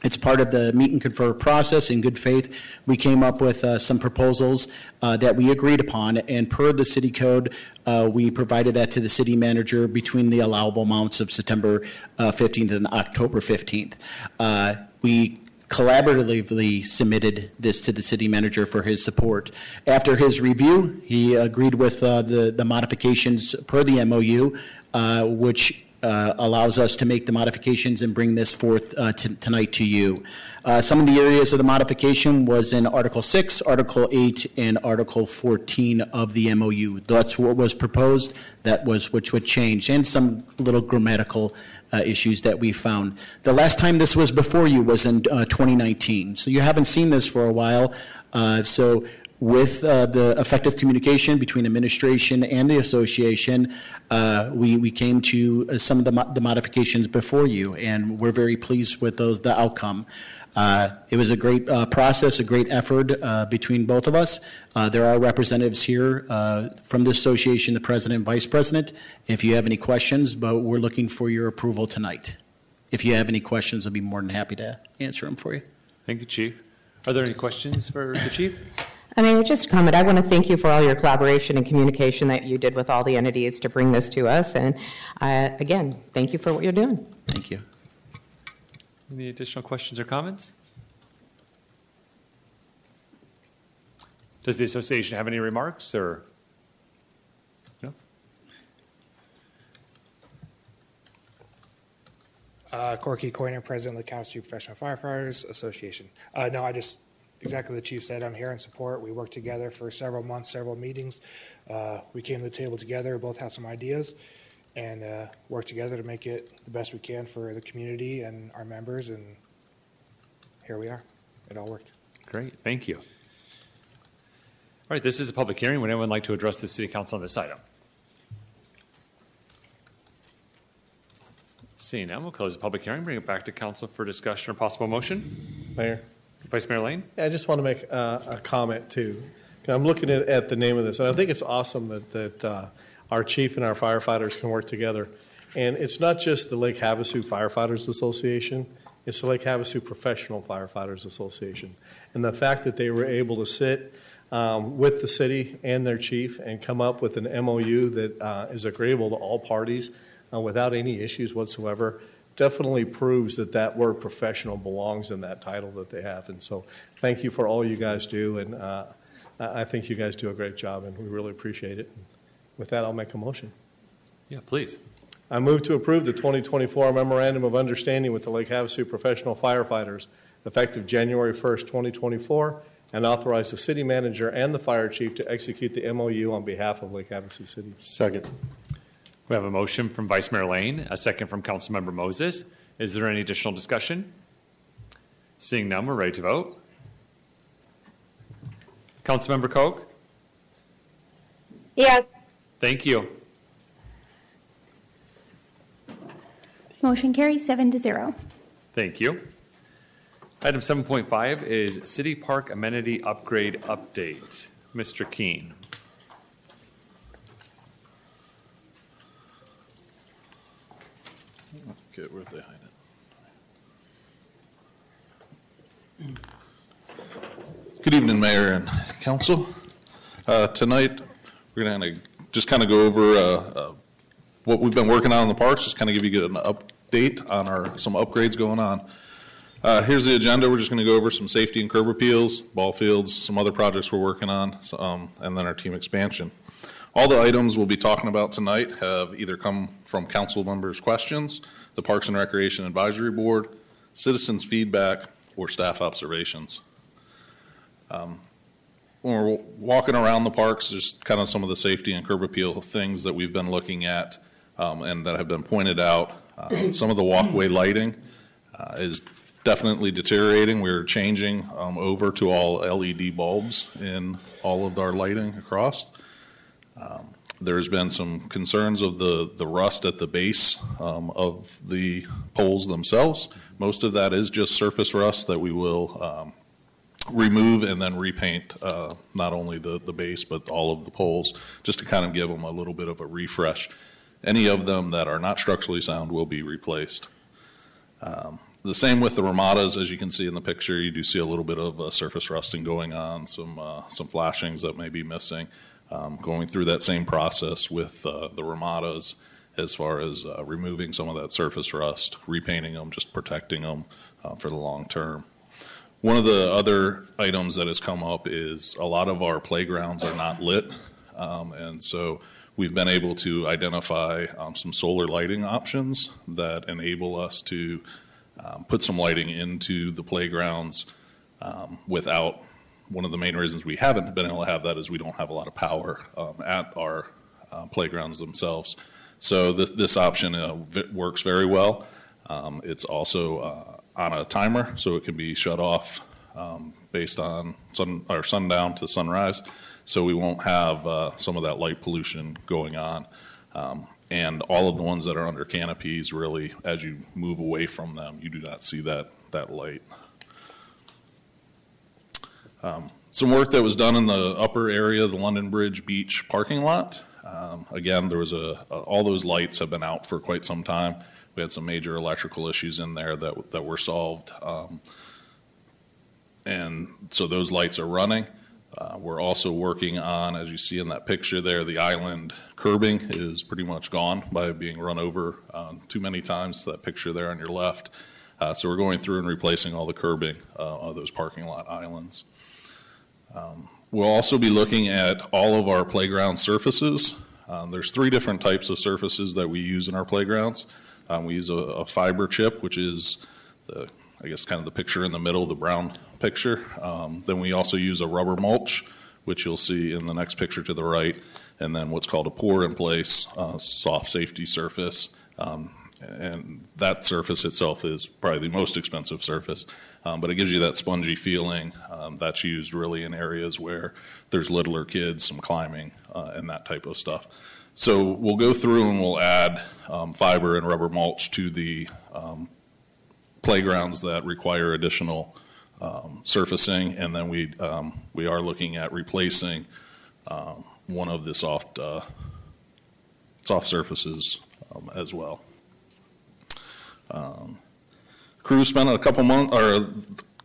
it's part of the meet and confer process. In good faith, we came up with uh, some proposals uh, that we agreed upon, and per the city code, uh, we provided that to the city manager between the allowable amounts of September uh, 15th and October 15th. Uh, We collaboratively submitted this to the city manager for his support. After his review, he agreed with uh, the the modifications per the MOU, uh, which uh, allows us to make the modifications and bring this forth uh, t- tonight to you. Uh, Some of the areas of the modification was in Article 6, Article 8, and Article 14 of the MOU. That's what was proposed, that was which would change, and some little grammatical uh, issues that we found. The last time this was before you was in uh, 2019, so you haven't seen this for a while. So with uh, the effective communication between administration and the association, uh, we, we came to uh, some of the, mo- the modifications before you, and we're very pleased with those, the outcome. Uh, It was a great uh, process, a great effort uh, between both of us. Uh, There are representatives here uh, from the association, the president and vice president, if you have any questions, but we're looking for your approval tonight. If you have any questions, I'll be more than happy to answer them for you. Thank you, Chief. Are there any questions for the chief? I mean, just a comment, I want to thank you for all your collaboration and communication that you did with all the entities to bring this to us, and uh, again, thank you for what you're doing. Thank you. Any additional questions or comments? Does the association have any remarks or? No? Uh, Corky Coiner, President of the Council Professional Firefighters Association. Uh, no, I just, exactly what the chief said, I'm here in support. We worked together for several months, several meetings. Uh, we came to the table together, both had some ideas, and uh, worked together to make it the best we can for the community and our members, and here we are. It all worked. Great, thank you. All right, this is a public hearing. Would anyone like to address the city council on this item? Seeing none, we'll close the public hearing, bring it back to council for discussion or possible motion. Mayor? Vice Mayor Lane? I just want to make uh, a comment too. I'm looking at, at the name of this, and I think it's awesome that, that uh, our chief and our firefighters can work together. And it's not just the Lake Havasu Firefighters Association, it's the Lake Havasu Professional Firefighters Association. And the fact that they were able to sit um, with the city and their chief and come up with an MOU that uh, is agreeable to all parties uh, without any issues whatsoever definitely proves that that word professional belongs in that title that they have. And so thank you for all you guys do, and uh, I I think you guys do a great job, and we really appreciate it. And With that, I'll make a motion. Yeah, please. I move to approve the 2024 Memorandum of Understanding with the Lake Havasu Professional Firefighters effective January 1st, 2024, and authorize the city manager and the fire chief to execute the MOU on behalf of Lake Havasu City. Second. We have a motion from Vice Mayor Lane, a second from Councilmember Moses. Is there any additional discussion? Seeing none, we're ready to vote. Councilmember Coke? Yes. Thank you. Motion carries seven to zero. Thank you. Item 7.5 is City Park Amenity Upgrade Update. Mr. Keen. Okay, where'd they hide it? Good evening, Mayor and Council. Uh, Tonight, we're going to just kind of go over uh, uh, what we've been working on in the parks, just kind of give you an update on our, some upgrades going on. Uh, Here's the agenda. We're just going to go over some safety and curb appeals, ball fields, some other projects we're working on, um, and then our team expansion. All the items we'll be talking about tonight have either come from council members' questions, the Parks and Recreation Advisory Board, citizens' feedback, or staff observations. Um, When we're walking around the parks, there's kind of some of the safety and curb appeal things that we've been looking at um, and that have been pointed out. Uh, Some of the walkway lighting uh, is definitely deteriorating. We're changing um, over to all LED bulbs in all of our lighting across. Um, There's been some concerns of the, the rust at the base um, of the poles themselves. Most of that is just surface rust that we will um, remove and then repaint uh, not only the, the base, but all of the poles, just to kind of give them a little bit of a refresh. Any of them that are not structurally sound will be replaced. Um, The same with the Ramadas, as you can see in the picture, you do see a little bit of uh, surface rusting going on, some, uh, some flashings that may be missing. Um, Going through that same process with uh, the Ramadas as far as uh, removing some of that surface rust, repainting them, just protecting them uh, for the long term. One of the other items that has come up is a lot of our playgrounds are not lit. Um, and so we've been able to identify um, some solar lighting options that enable us to um, put some lighting into the playgrounds um, without, one of the main reasons we haven't been able to have that is we don't have a lot of power um, at our uh, playgrounds themselves. So this, option uh, works very well. Um, It's also uh, on a timer, so it can be shut off um, based on sun, or sundown to sunrise. So we won't have uh, some of that light pollution going on. Um, And all of the ones that are under canopies, really, as you move away from them, you do not see that, that light. Um, Some work that was done in the upper area of the London Bridge Beach parking lot. Um, Again, there was a, all those lights have been out for quite some time. We had some major electrical issues in there that, that were solved. Um, And so those lights are running. Uh, We're also working on, as you see in that picture there, the island curbing is pretty much gone by being run over um, too many times, that picture there on your left. Uh, So we're going through and replacing all the curbing uh, of those parking lot islands. Um, We'll also be looking at all of our playground surfaces. Um, There's three different types of surfaces that we use in our playgrounds. Um, We use a a fiber chip, which is the, I guess, kind of the picture in the middle, the brown picture. Um, Then we also use a rubber mulch, which you'll see in the next picture to the right, and then what's called a pour-in-place uh, soft safety surface. Um, And that surface itself is probably the most expensive surface, um, but it gives you that spongy feeling. Um, That's used really in areas where there's littler kids, some climbing, uh, and that type of stuff. So we'll go through and we'll add um, fiber and rubber mulch to the um, playgrounds that require additional um, surfacing, and then we, um, we are looking at replacing one of the soft, uh, soft surfaces as well. Um, Crew spent a couple months, or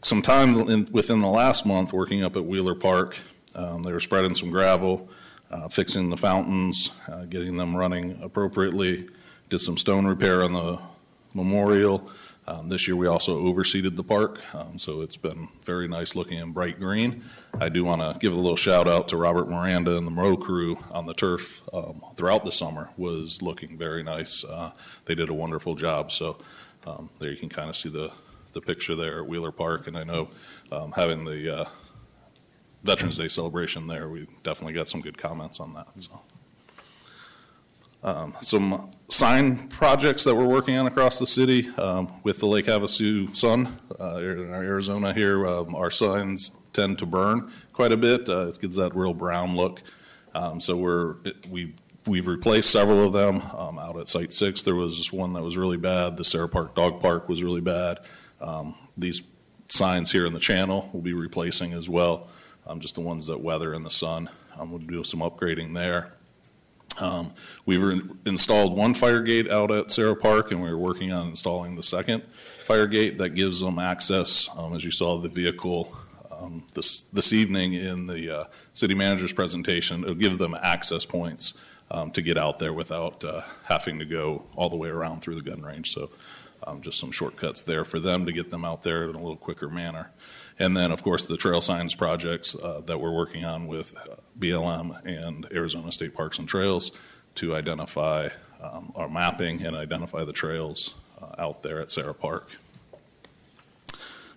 some time in- within the last month working up at Wheeler Park. Um, They were spreading some gravel, uh, fixing the fountains, uh, getting them running appropriately, did some stone repair on the memorial. Um, This year, we also overseeded the park, um, so it's been very nice looking and bright green. I do want to give a little shout out to Robert Miranda and the Moreau crew on the turf um, throughout the summer, was looking very nice. Uh, They did a wonderful job, so um, there you can kind of see the, the picture there at Wheeler Park, and I know um, having the uh, Veterans Day celebration there, we definitely got some good comments on that, so. Um, Some sign projects that we're working on across the city um, with the Lake Havasu Sun uh, in our Arizona here. um, Our signs tend to burn quite a bit. Uh, It gives that real brown look. Um, So we're we we've replaced several of them um, out at Site Six. There was one that was really bad. The SARA Park Dog Park was really bad. Um, These signs here in the channel we'll be replacing as well, just the ones that weather in the sun. We'll do some upgrading there. Um, We've in- installed one fire gate out at SARA Park, and we're working on installing the second fire gate that gives them access, um, as you saw the vehicle um, this, this evening in the uh, city manager's presentation, it'll give them access points um, to get out there without uh, having to go all the way around through the gun range. So um, just some shortcuts there for them to get them out there in a little quicker manner. And then, of course, the trail signs projects uh, that we're working on with uh, BLM and Arizona State Parks and Trails to identify um, our mapping and identify the trails uh, out there at SARA Park.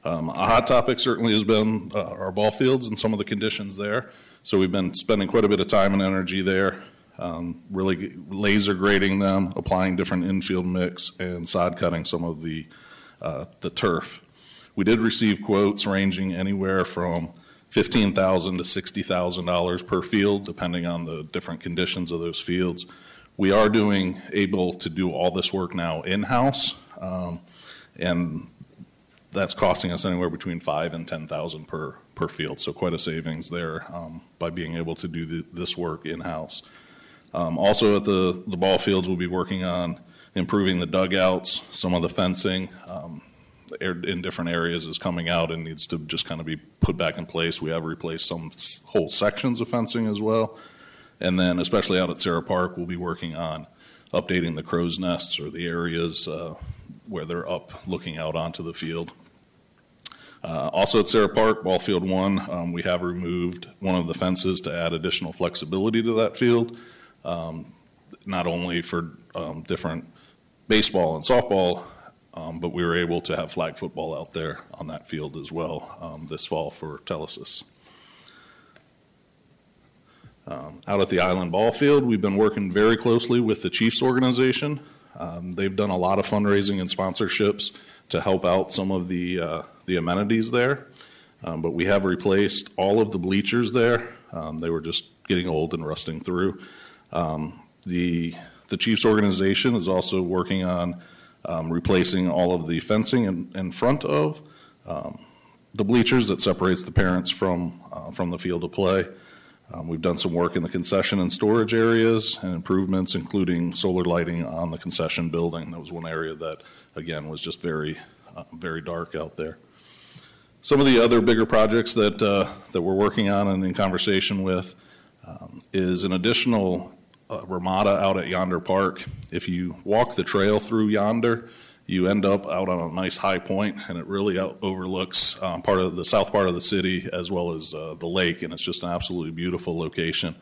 Um, a hot topic certainly has been uh, our ball fields and some of the conditions there. So we've been spending quite a bit of time and energy there, um, really laser grading them, applying different infield mix, and sod cutting some of the uh, the turf. We did receive quotes ranging anywhere from fifteen thousand to sixty thousand dollars per field, depending on the different conditions of those fields. We are doing able to do all this work now in house, um, and that's costing us anywhere between five and ten thousand per per field. So quite a savings there um, by being able to do the, this work in house. Um, also at the the ball fields, we'll be working on improving the dugouts, some of the fencing. Um, in different areas is coming out and needs to just kind of be put back in place. We have replaced some whole sections of fencing as well. And then, especially out at SARA Park, we'll be working on updating the crow's nests or the areas uh, where they're up looking out onto the field. Uh, Also at SARA Park, Ball Field One, um, we have removed one of the fences to add additional flexibility to that field, um, not only for um, different baseball and softball, um, but we were able to have flag football out there on that field as well um, this fall for Telesis. Um, Out at the Island Ball Field, we've been working very closely with the Chiefs organization. Um, They've done a lot of fundraising and sponsorships to help out some of the, uh, the amenities there. Um, But we have replaced all of the bleachers there. Um, They were just getting old and rusting through. The, the Chiefs organization is also working on um, replacing all of the fencing in, in front of um, the bleachers that separates the parents from, uh, from the field of play. Um, We've done some work in the concession and storage areas and improvements, including solar lighting on the concession building. That was one area that, again, was just very, uh, very dark out there. Some of the other bigger projects that, uh, that we're working on and in conversation with um, is an additional uh, Ramada out at Yonder Park. If you walk the trail through Yonder, you end up out on a nice high point, and it really out overlooks um, part of the south part of the city as well as uh, the lake, and it's just an absolutely beautiful location.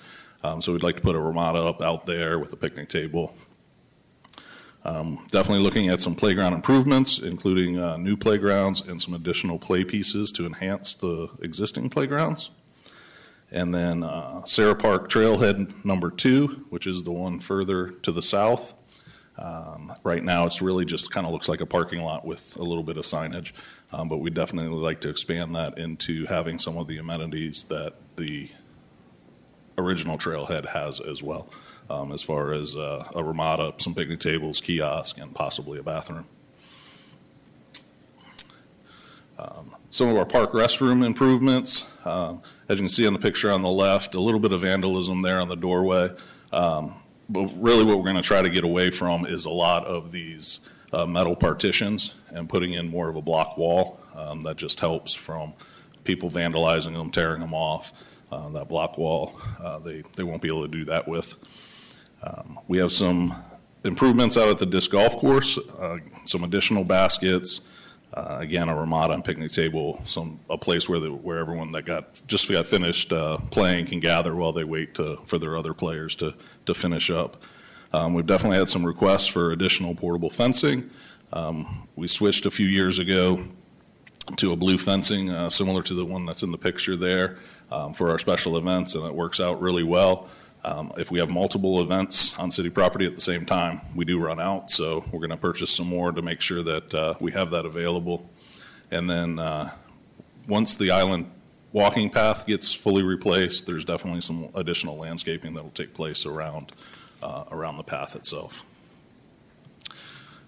Um, so we'd like to put a Ramada up out there with a picnic table. Um, definitely looking at some playground improvements, including uh, new playgrounds and some additional play pieces to enhance the existing playgrounds. And then uh, SARA Park Trailhead number two, which is the one further to the south. Um, Right now, it's really just kind of looks like a parking lot with a little bit of signage. Um, But we definitely like to expand that into having some of the amenities that the original trailhead has as well, um, as far as uh, a Ramada, some picnic tables, kiosk, and possibly a bathroom. Um, Some of our park restroom improvements, um, as you can see on the picture on the left, a little bit of vandalism there on the doorway. Um, But really what we're going to try to get away from is a lot of these uh, metal partitions and putting in more of a block wall. Um, That just helps from people vandalizing them, tearing them off. Uh, That block wall, uh, they, they won't be able to do that with. Um, We have some improvements out at the disc golf course, uh, some additional baskets, uh, again, a Ramada and picnic table, some, a place where the, where everyone that got, just got finished, uh, playing can gather while they wait to, for their other players to, to finish up. Um, we've definitely had some requests for additional portable fencing. Um, we switched a few years ago to a blue fencing, uh, similar to the one that's in the picture there, um, for our special events, and it works out really well. Um, If we have multiple events on city property at the same time, we do run out, so we're going to purchase some more to make sure that uh, we have that available. And then, uh, once the island walking path gets fully replaced, there's definitely some additional landscaping that'll take place around, uh, around the path itself.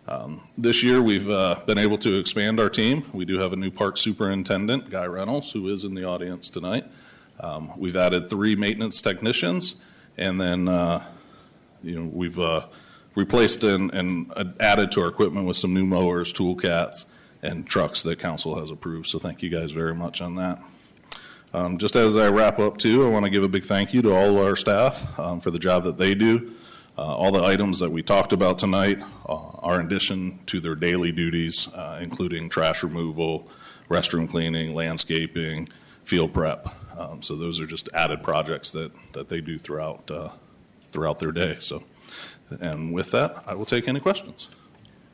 Um, This year, we've uh, been able to expand our team. We do have a new park superintendent, Guy Reynolds, who is in the audience tonight. Um, We've added three maintenance technicians, and then, uh, you know, we've uh, replaced and and added to our equipment with some new mowers, tool cats, and trucks that council has approved. So thank you guys very much on that. Um, Just as I wrap up too, I want to give a big thank you to all our staff um, for the job that they do. Uh, All the items that we talked about tonight uh, are in addition to their daily duties, uh, including trash removal, restroom cleaning, landscaping, field prep. Um, So those are just added projects that, that they do throughout, uh, throughout their day. So, and with that, I will take any questions.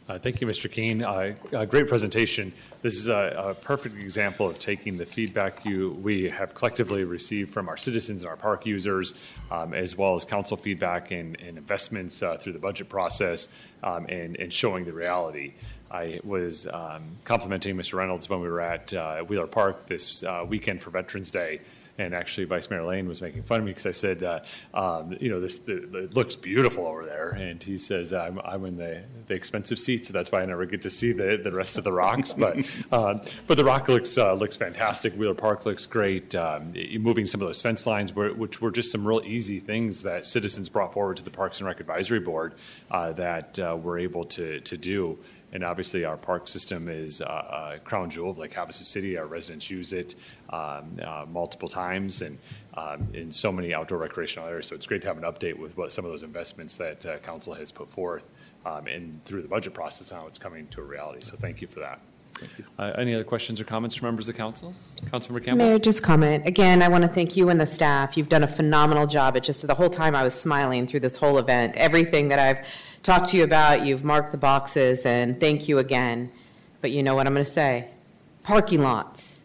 Uh, Thank you, Mr. Keen. Uh, uh, Great presentation. This is a a perfect example of taking the feedback you, we have collectively received from our citizens and our park users, um, as well as council feedback and and investments uh, through the budget process, um, and and showing the reality. I was um, complimenting Mr. Reynolds when we were at uh, Wheeler Park this uh, weekend for Veterans Day, and actually Vice Mayor Lane was making fun of me because I said, uh, um, you know, this the, it looks beautiful over there, and he says I'm, I'm in the, the expensive seat, so that's why I never get to see the, the rest of the rocks. But um, [LAUGHS] but the rock looks uh, looks fantastic. Wheeler Park looks great. Um, moving some of those fence lines, were, which were just some real easy things that citizens brought forward to the Parks and Rec Advisory Board uh, that uh, we're able to to do. And obviously, our park system is uh, a crown jewel of Lake Havasu City. Our residents use it um, uh, multiple times and um, in so many outdoor recreational areas. So it's great to have an update with what some of those investments that uh, council has put forth um, and through the budget process, how it's coming to a reality. So thank you for that. Uh, Any other questions or comments from members of the council? Councilmember Campbell? Mayor, just comment. Again, I want to thank you and the staff. You've done a phenomenal job. It just, the whole time I was smiling through this whole event. Everything that I've talked to you about, you've marked the boxes, and thank you again. But you know what I'm going to say? Parking lots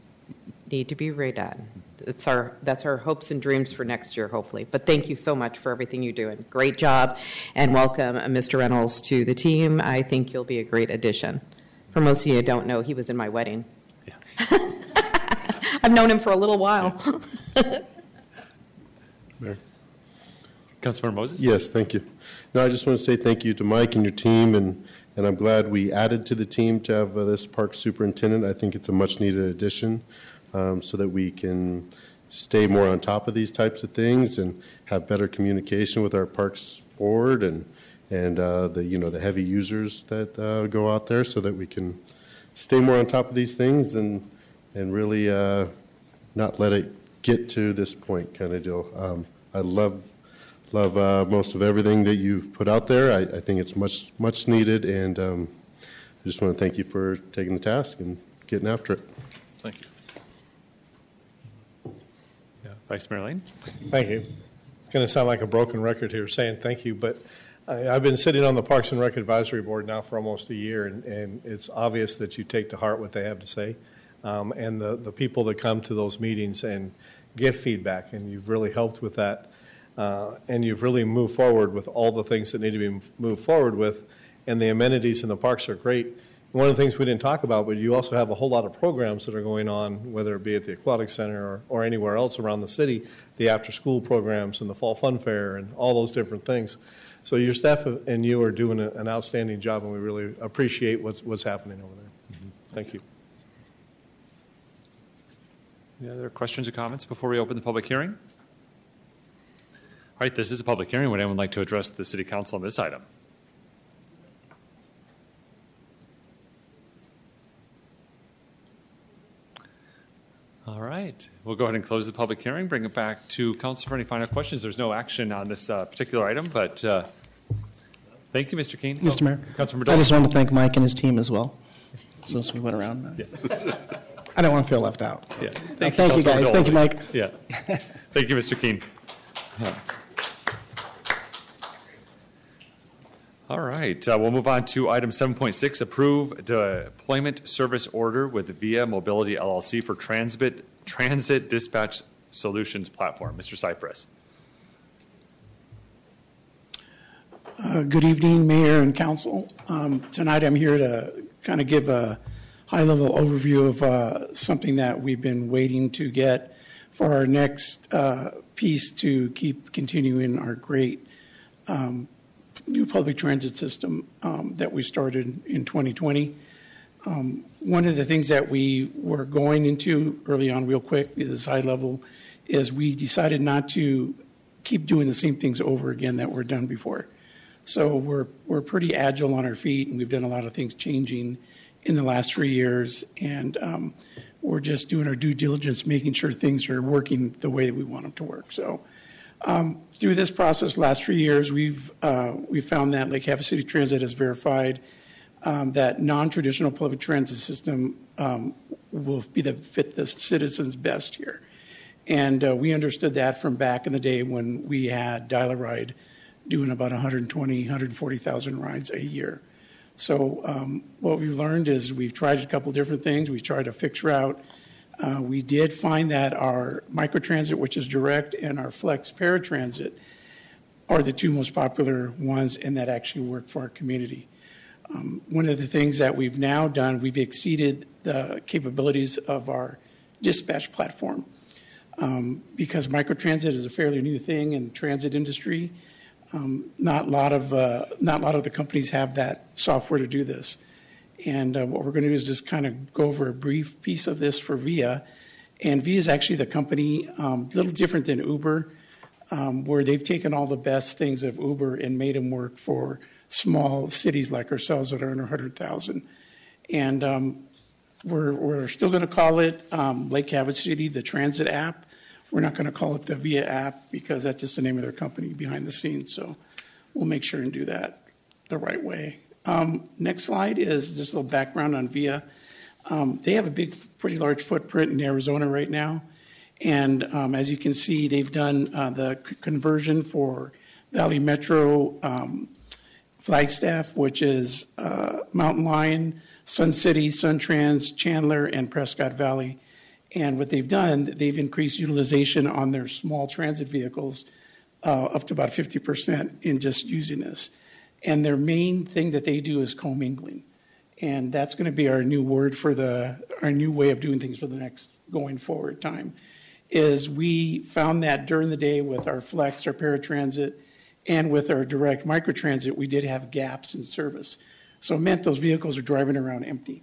need to be redone. That's our, that's our hopes and dreams for next year, hopefully. But thank you so much for everything you're doing. Great job, and welcome, uh, Mr. Reynolds, to the team. I think you'll be a great addition. For most of you who don't know, he was in my wedding. [LAUGHS] I've known him for a little while. [LAUGHS] Councilmember Moses? Yes, thank you. No, I just want to say thank you to Mike and your team, and, and I'm glad we added to the team to have uh, this park superintendent. I think it's a much-needed addition um, so that we can stay more on top of these types of things and have better communication with our parks board and, and uh, the, you know, the heavy users that uh, go out there so that we can stay more on top of these things and, and really uh, not let it get to this point kind of deal. Um, I love love uh, most of everything that you've put out there. I, I think it's much much needed, and um, I just want to thank you for taking the task and getting after it. Thank you. Yeah. Vice Mayor Lane? Thank you. It's going to sound like a broken record here saying thank you, but I- I've been sitting on the Parks and Rec Advisory Board now for almost a year, and, and it's obvious that you take to heart what they have to say. Um, and the, the people that come to those meetings and give feedback, and you've really helped with that. Uh, and you've really moved forward with all the things that need to be moved forward with, and the amenities in the parks are great. One of the things we didn't talk about, but you also have a whole lot of programs that are going on, whether it be at the Aquatic Center or, or anywhere else around the city, the after-school programs and the Fall Fun Fair and all those different things. So your staff and you are doing a- an outstanding job, and we really appreciate what's, what's happening over there. Thank you. Any other questions or comments before we open the public hearing? All right, this is a public hearing. Would anyone like to address the city council on this item? All right, we'll go ahead and close the public hearing, bring it back to council for any final questions. There's no action on this uh, particular item, but uh, thank you, Mr. Keen. Mr. Mayor, Councilmember I just Dole. want to thank Mike and his team as well. Since we went around. Yeah. [LAUGHS] I don't want to feel left out. so. Yeah. Uh, Thank you, Councilmember guys. Dole. Thank you, Mike. Yeah. [LAUGHS] Thank you, Mr. Keen. All right, uh, we'll move on to item 7.6, approve deployment service order with Via Mobility LLC for Transit, Transit Dispatch Solutions Platform. Mr. Cypress. Uh, Good evening, Mayor and Council. Um, Tonight, I'm here to kind of give a high-level overview of uh, something that we've been waiting to get for our next uh, piece to keep continuing our great um, new public transit system um, that we started in 2020. Um, One of the things that we were going into early on, real quick, is high level, is we decided not to keep doing the same things over again that were done before. So we're, we're pretty agile on our feet, and we've done a lot of things changing in the last three years. And um, we're just doing our due diligence, making sure things are working the way that we want them to work. So um, through this process, last three years, we've, uh, we found that Lake Havasu City Transit has verified um, that non-traditional public transit system um, will be the fit the citizens best here. And uh, we understood that from back in the day when we had Dial-A-Ride doing about 120, 140,000 rides a year. So um, what we've learned is we've tried a couple different things. We tried a fixed route. Uh, we did find that our microtransit, which is direct, and our flex paratransit are the two most popular ones and that actually work for our community. Um, one of the things that we've now done, we've exceeded the capabilities of our dispatch platform. Um, because microtransit is a fairly new thing in transit industry, um, not a lot of uh, not a lot of the companies have that software to do this. And uh, what we're going to do is just kind of go over a brief piece of this for Via. And Via is actually the company, um, a little different than Uber, um, where they've taken all the best things of Uber and made them work for small cities like ourselves that are under 100,000. And um, we're, we're still going to call it um, Lake Havasu City, the transit app. We're not going to call it the Via app because that's just the name of their company behind the scenes. So we'll make sure and do that the right way. Um, next slide is just a little background on Via. Um, they have a big, pretty large footprint in Arizona right now. And um, as you can see, they've done uh, the conversion for Valley Metro Flagstaff, which is uh, Mountain Lion, Sun City, SunTrans, Chandler, and Prescott Valley. And what they've done, they've increased utilization on their small transit vehicles uh, up to about 50% in just using this. And their main thing that they do is commingling. And that's going to be our new word for the, our new way of doing things for the next going forward time. Is we found that during the day with our flex, our paratransit, and with our direct microtransit, we did have gaps in service. So it meant those vehicles are driving around empty.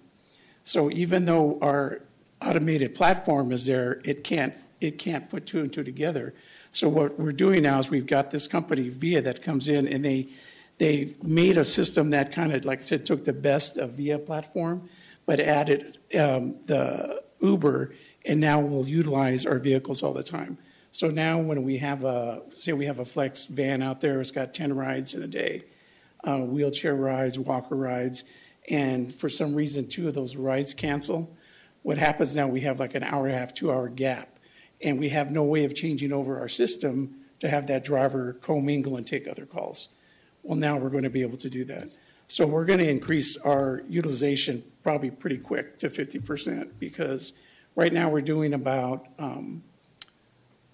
So even though our automated platform is there, it can't, it can't put two and two together. So what we're doing now is we've got this company, Via, that comes in and they, they made a system that kind of, like I said, took the best of Via platform, but added um, the Uber, and now we'll utilize our vehicles all the time. So now when we have a, say we have a flex van out there, it's got 10 rides in a day, uh, wheelchair rides, walker rides, and for some reason, two of those rides cancel. What happens now, we have like an hour and a half, two hour gap, and we have no way of changing over our system to have that driver commingle and take other calls. Well, now we're going to be able to do that. So we're going to increase our utilization probably pretty quick to 50% because right now we're doing about um,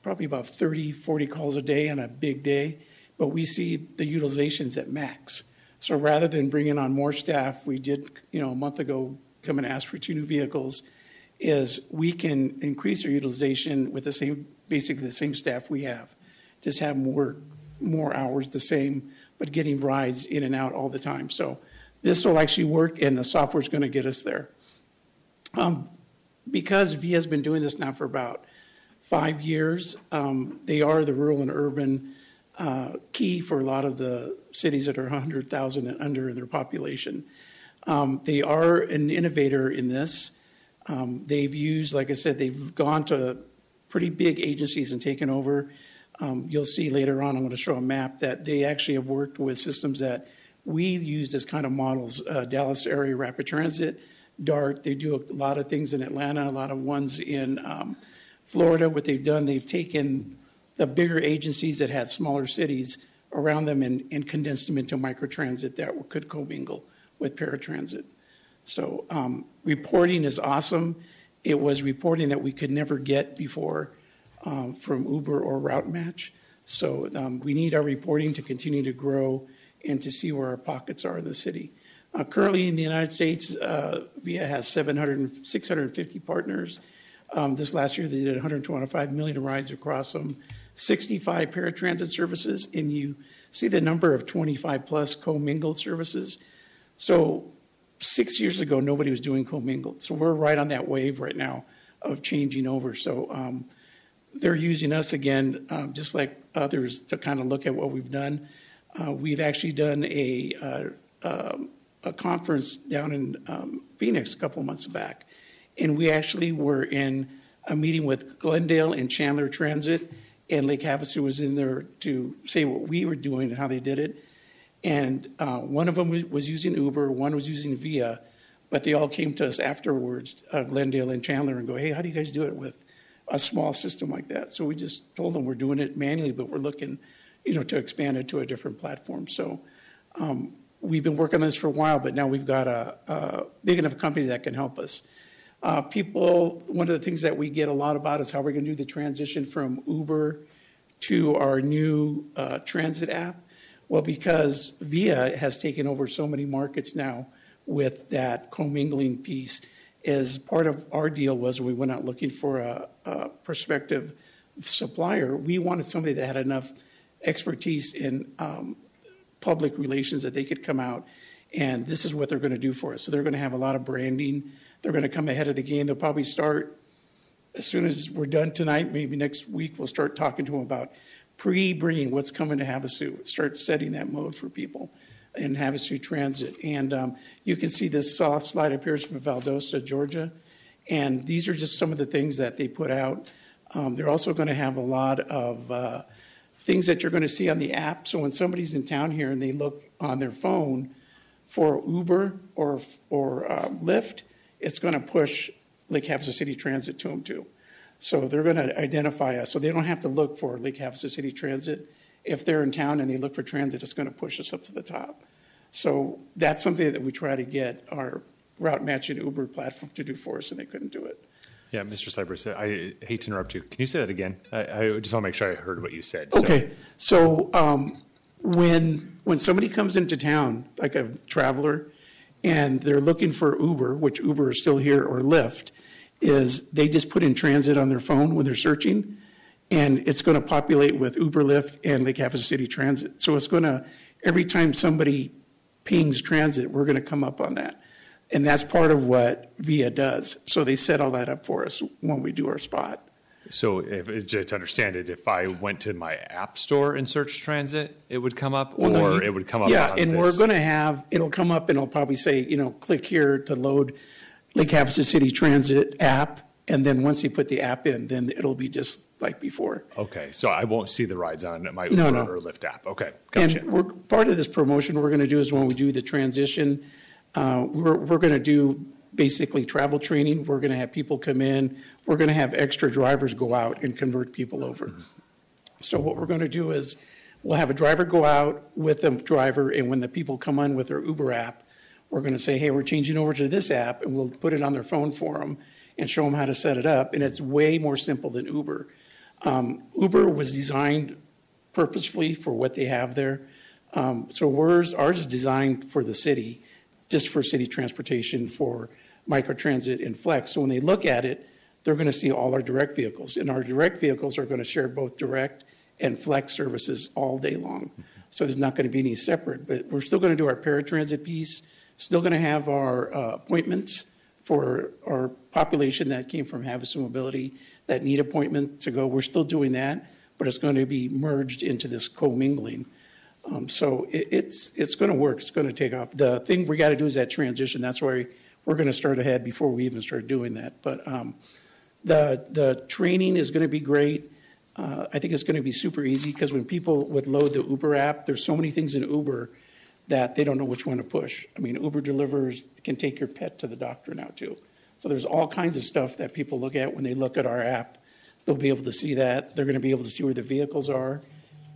probably about 30, 40 calls a day on a big day, but we see the utilization's at max. So rather than bringing on more staff, we did, you know, a month ago come and ask for two new vehicles, is we can increase our utilization with the same, basically the same staff we have. Just have more, more hours the same, but getting rides in and out all the time. So this will actually work and the software's going to get us there. Um, because VIA's been doing this now for about five years. Um, they are the rural and urban uh, key for a lot of the cities that are 100,000 and under in their population. Um, they are an innovator in this. Um, they've used, like I said, they've gone to pretty big agencies and taken over. Um, you'll see later on, I'm going to show a map that they actually have worked with systems that we used as kind of models uh, Dallas Area Rapid Transit, DART. They do a lot of things in Atlanta, a lot of ones in um, Florida, what they've done, they've taken the bigger agencies that had smaller cities around them and, and condensed them into microtransit that could commingle with paratransit. So um, reporting is awesome. It was reporting that we could never get before um, from Uber or Route Match. So um, we need our reporting to continue to grow and to see where our pockets are in the city. Uh, currently in the United States, uh, VIA has 700, 650 partners um, this last year, they did 125 million rides across them, 65 paratransit services, and you see the number of 25-plus commingled services? So six years ago, nobody was doing commingled. So we're right on that wave right now of changing over. So um, they're using us again, um, just like others, to kind of look at what we've done. Uh, We've actually done a, uh, um, a conference down in um, Phoenix a couple of months back. And we actually were in a meeting with Glendale and Chandler Transit, and Lake Havasu was in there to say what we were doing and how they did it. And uh, one of them was- was using Uber, one was using Via, but they all came to us afterwards, uh, Glendale and Chandler, and go, hey, how do you guys do it with a small system like that? So we just told them we're doing it manually, but we're looking, you know, to expand it to a different platform. So um, we've been working on this for a while, but now we've got a, a big enough company that can help us. Uh, people, one of the things that we get a lot about is how we're going to do the transition from Uber to our new uh, transit app. Well, because Via has taken over so many markets now with that commingling piece, as part of our deal was we went out looking for a, a prospective supplier. We wanted somebody that had enough expertise in um, public relations that they could come out and this is what they're going to do for us. So they're going to have a lot of branding. They're going to come ahead of the game. They'll probably start as soon as we're done tonight, maybe next week, we'll start talking to them about pre-bringing what's coming to Havasu, start setting that mode for people in Havasu Transit. And um, you can see this uh, slide appears from Valdosta, Georgia. And these are just some of the things that they put out. Um, They're also going to have a lot of uh, things that you're going to see on the app. So when somebody's in town here and they look on their phone for Uber or, or um, Lyft, it's going to push Lake Havasu City Transit to them too. So they're going to identify us. So they don't have to look for Lake Havasu City Transit. If they're in town and they look for transit, it's going to push us up to the top. So that's something that we try to get our route matching Uber platform to do for us, and they couldn't do it. Yeah, Mr. Cypress, I hate to interrupt you. Can you say that again? I, I just want to make sure I heard what you said. So- Okay, so um, when, when somebody comes into town, like a traveler, and they're looking for Uber, which Uber is still here, or Lyft, is they just put in transit on their phone when they're searching, and it's going to populate with Uber, Lyft, and Lake Havasu City Transit. So it's going to, every time somebody pings transit, we're going to come up on that. And that's part of what VIA does. So they set all that up for us when we do our spot. So if, just to understand it, if I went to my app store and searched transit, it would come up, Well, no, or you- it would come up Yeah, and we're going to have, it'll come up and it'll probably say, you know, click here to load Lake Havasu City Transit app. And then once you put the app in, then it'll be just like before. Okay, so I won't see the rides on my No, Uber no. or Lyft app. Okay, gotcha. And we're, part of this promotion we're going to do is when we do the transition, uh, we're, we're going to do basically travel training. We're going to have people come in. We're going to have extra drivers go out and convert people over. So what we're going to do is we'll have a driver go out with a driver, and when the people come on with their Uber app, we're going to say, hey, we're changing over to this app, and we'll put it on their phone for them and show them how to set it up. And it's way more simple than Uber. Um, Uber was designed purposefully for what they have there. Um, so ours, ours is designed for the city, just for city transportation, for microtransit and flex. So when they look at it, they're going to see all our direct vehicles. And our direct vehicles are going to share both direct and flex services all day long. So there's not going to be any separate, but we're still going to do our paratransit piece, still going to have our uh, appointments for our population that came from Havasu Mobility that need appointment to go. We're still doing that, but it's going to be merged into this commingling. Um, so it, it's it's going to work. It's going to take off. The thing we got to do is that transition. That's why we're going to start ahead before we even start doing that. But um, the the training is going to be great. Uh, I think it's going to be super easy because when people would load the Uber app, there's so many things in Uber that they don't know which one to push. I mean, Uber delivers can take your pet to the doctor now too. So there's all kinds of stuff that people look at when they look at our app. They'll be able to see that. They're going to be able to see where the vehicles are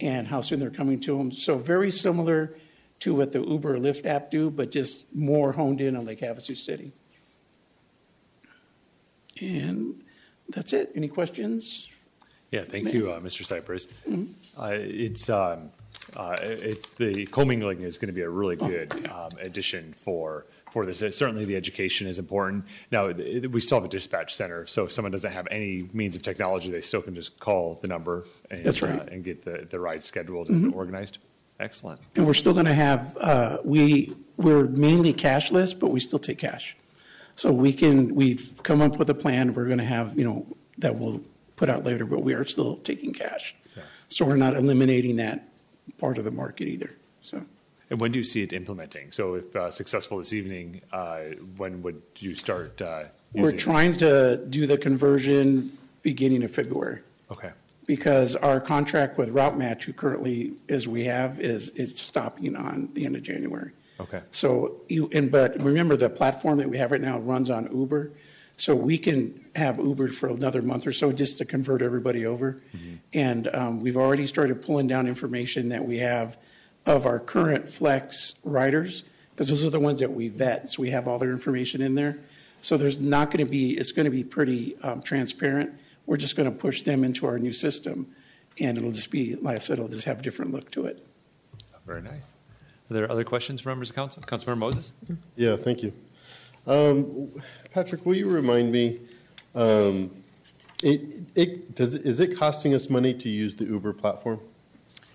and how soon they're coming to them. So very similar to what the Uber or Lyft app do, but just more honed in on Lake Havasu City. And that's it. Any questions? Yeah, thank you, uh, Mr. Cypress. Mhm. Uh, It's, um, uh, it, the commingling is going to be a really good um, addition for, for this. Certainly, the education is important. Now, it- we still have a dispatch center, so if someone doesn't have any means of technology, they still can just call the number and, That's right. uh, and get the, the ride scheduled and Mhm. organized. Excellent. And we're still going to have, uh, we, we're mainly cashless, but we still take cash. So we can, we've come up with a plan, we're going to have, you know, that we'll put out later, but we are still taking cash. So we're not eliminating that part of the market either, so. And when do you see it implementing? So if uh, successful this evening, uh, when would you start uh, We're using it? trying to do the conversion beginning of February. Okay. Because our contract with Route Match, who currently, as we have, is, is stopping on the end of January. Okay. So you, and, but remember, the platform that we have right now runs on Uber. So we can have Uber for another month or so just to convert everybody over. And um, we've already started pulling down information that we have of our current Flex riders, because those are the ones that we vet. So we have all their information in there. So there's not going to be, it's going to be pretty um, transparent. We're just going to push them into our new system. And it'll just be, like I said, it'll just have a different look to it. Very nice. Are there other questions from members of council? Councilmember Moses? Yeah, thank you. Um, Patrick, will you remind me, um, it, it, does, is it costing us money to use the Uber platform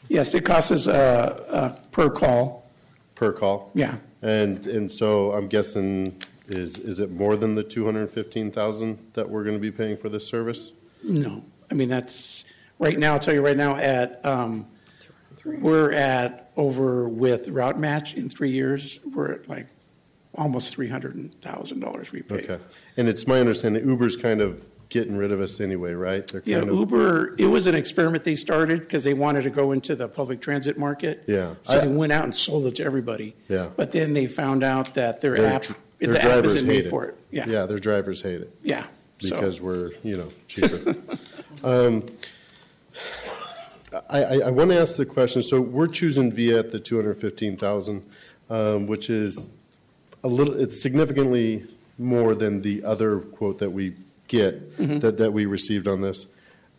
Yes, it costs us uh, uh, per call. per call? Yeah. And, and so I'm guessing, is, is it more than the 215,000 that we're going to be paying for this service? No, I mean, that's, right now, I'll tell you right now, at, um, we're at over with Route Match in three years, we're at like almost $300,000 we pay. Okay. And it's my understanding Uber's kind of getting rid of us anyway, right? They're Yeah, of- Uber, it was an experiment they started because they wanted to go into the public transit market. Yeah. So I- they went out and sold it to everybody. Yeah. But then they found out that their Their app, the their app drivers hate made it. for it. Yeah. Yeah, their drivers hate it. Yeah, so- Because we're, you know, cheaper. [LAUGHS] Um, I, I, I want to ask the question, so we're choosing Via at the 215,000, um, which is a little, it's significantly more than the other quote that we get, Mhm. that, that we received on this.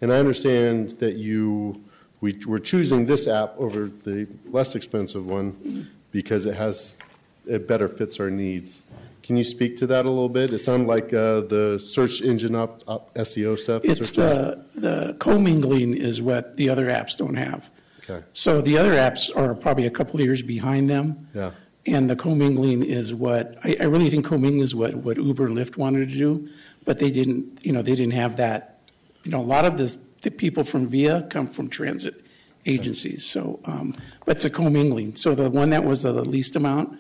And I understand that you, we, we're choosing this app over the less expensive one because it has, it better fits our needs. Can you speak to that a little bit? It sounded like uh, the search engine up, SEO stuff. It's search the, the commingling is what the other apps don't have. Okay, So the other apps are probably a couple of years behind them. yeah, And the commingling is what, I, I really think commingling is what, what Uber, Lyft wanted to do, but they didn't, you know, they didn't have that. You know, a lot of this, the people from VIA come from transit agencies, so, um, but it's a commingling. So the one that was the least amount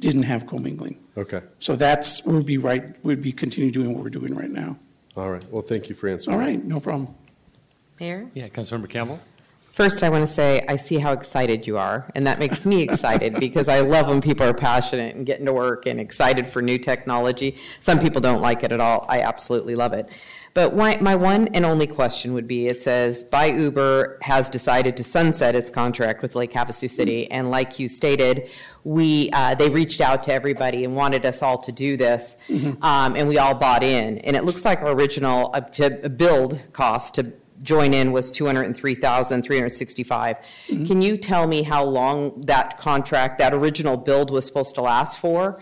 didn't have commingling. okay. So that's, we'd be right, we'd be continue doing what we're doing right now. All right, well, thank you for answering. All right, no problem. Mayor? Yeah, Councilmember Campbell? First, I want to say, I see how excited you are, and that makes me excited [LAUGHS] because I love when people are passionate and getting to work and excited for new technology. Some people don't like it at all. I absolutely love it. But why, my one and only question would be, it says, by Uber has decided to sunset its contract with Lake Havasu City, and like you stated, we, uh, they reached out to everybody and wanted us all to do this, um, and we all bought in. And it looks like our original, uh, to build cost to join in was 203,365. Can you tell me how long that contract, that original build was supposed to last for?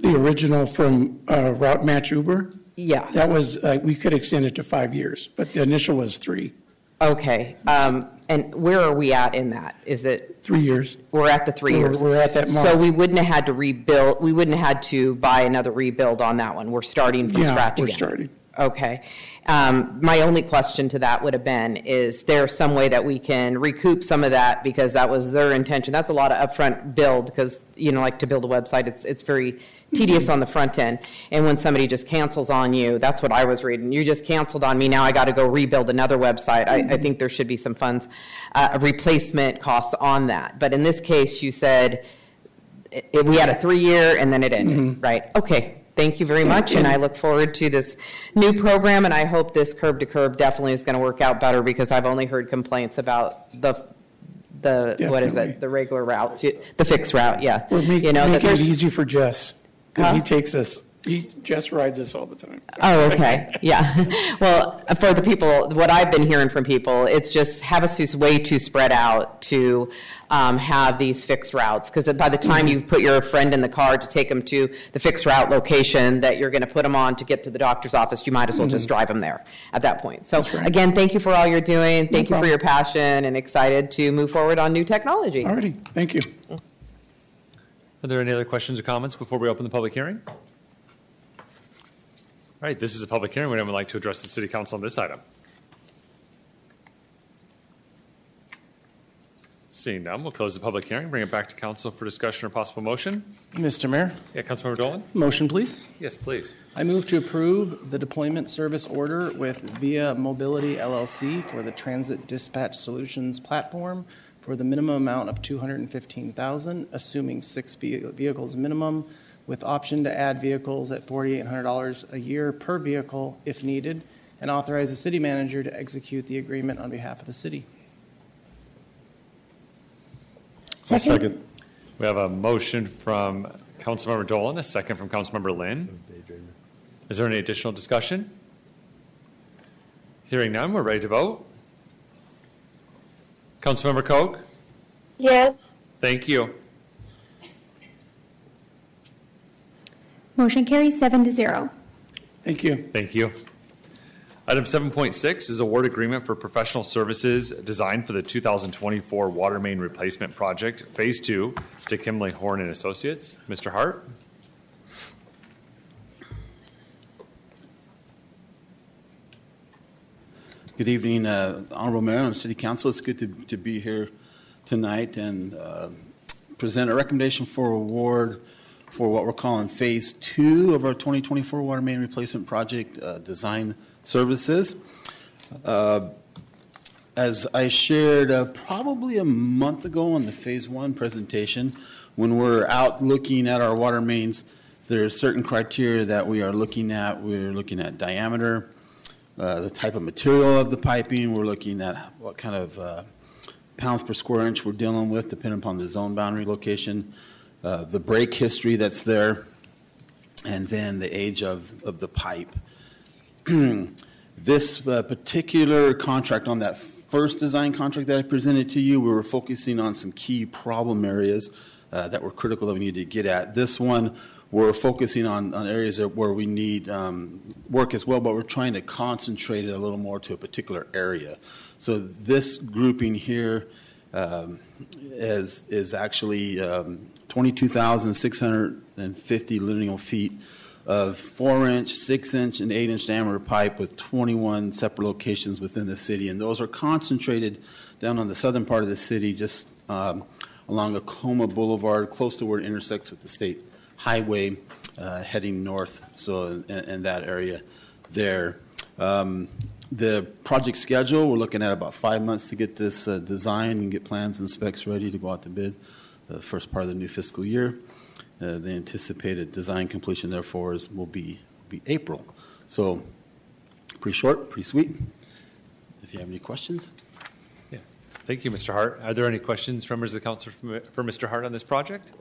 The original from uh, Route Match Uber? Yeah. That was, uh, we could extend it to five years, but the initial was three. Okay, um, and where are we at in that? Is it? Three years. We're at the three We're- years. we're at that So we wouldn't have had to rebuild, we wouldn't have had to buy another rebuild on that one. We're starting from Yeah, scratch we're again. starting. Okay. Um, My only question to that would have been, is there some way that we can recoup some of that? Because that was their intention. That's a lot of upfront build, because, you know, like to build a website, it's, it's very tedious on the front end. And when somebody just cancels on you, that's what I was reading. You just canceled on me, now I got to go rebuild another website. I, I think there should be some funds, uh, replacement costs on that. But in this case, you said, it- we had a three-year and then it ended, right? Okay, thank you very much, and I look forward to this new program, and I hope this curb to curb definitely is going to work out better, because I've only heard complaints about the, the, what is Definitely. it, the regular route, the fixed route, yeah. We're make- You know, that making it there's- easy for Jess, because he Huh? takes us He just rides us all the time. Oh, okay, yeah. [LAUGHS] Well, for the people, what I've been hearing from people, it's just Havasu's way too spread out to um, have these fixed routes. Because by the time you put your friend in the car to take them to the fixed route location that you're going to put them on to get to the doctor's office, you might as well just Mhm. drive them there at that point. So again, thank you for all you're doing. Thank you for your passion and excited to move forward on new technology. All righty, thank you. Are there any other questions or comments before we open the public hearing? All right, this is a public hearing. Would anyone like to address the city council on this item? Seeing none, we'll close the public hearing, bring it back to council for discussion or possible motion. Mr. Mayor? Yeah, Councilmember Dolan? Motion, please. Yes, please. I move to approve the deployment service order with Via Mobility LLC for the Transit Dispatch Solutions platform for the minimum amount of 215000 assuming six ve- vehicles minimum, with option to add vehicles at $4,800 a year per vehicle if needed, and authorize the city manager to execute the agreement on behalf of the city. Second. We have a motion from Councilmember Dolan, a second from Councilmember Lin. Is there any additional discussion? Hearing none, we're ready to vote. Councilmember Coke? Yes. Thank you. Motion carries seven to zero. Thank you. Thank you. Item 7.6 is award agreement for professional services designed for the 2024 water main replacement project, Phase 2, to Kimley Horn and Associates. Mr. Hart? Good evening, uh, Honorable Mayor and City Council. It's good to, to be here tonight and uh, present a recommendation for award for what we're calling Phase Two of our 2024 Water Main Replacement Project uh, Design Services. Uh, As I shared uh, probably a month ago on the Phase One presentation, when we're out looking at our water mains, there are certain criteria that we are looking at. We're looking at diameter, uh, the type of material of the piping. We're looking at what kind of uh, pounds per square inch we're dealing with, depending upon the zone boundary location, uh, the break history that's there, and then the age of, of the pipe. [CLEARS THROAT] this uh, particular contract on that first design contract that I presented to you, we were focusing on some key problem areas uh, that were critical that we needed to get at. This one, we're focusing on, on areas where we need um, work as well, but we're trying to concentrate it a little more to a particular area. So this grouping here um, is, is actually um, 22,650 lineal feet of four-inch, six-inch, and eight-inch diameter pipe with 21 separate locations within the city. And those are concentrated down on the southern part of the city, just um, along Acoma Boulevard, close to where it intersects with the state highway, uh, heading north, so in, in that area there. Um, The project schedule, we're looking at about five months to get this uh, design and get plans and specs ready to go out to bid, the first part of the new fiscal year. Uh, The anticipated design completion therefore is, will be, be April. So, pretty short, pretty sweet. If you have any questions? Yeah. Thank you, Mr. Hart. Are there any questions from members of the council for for Mr. Hart on this project?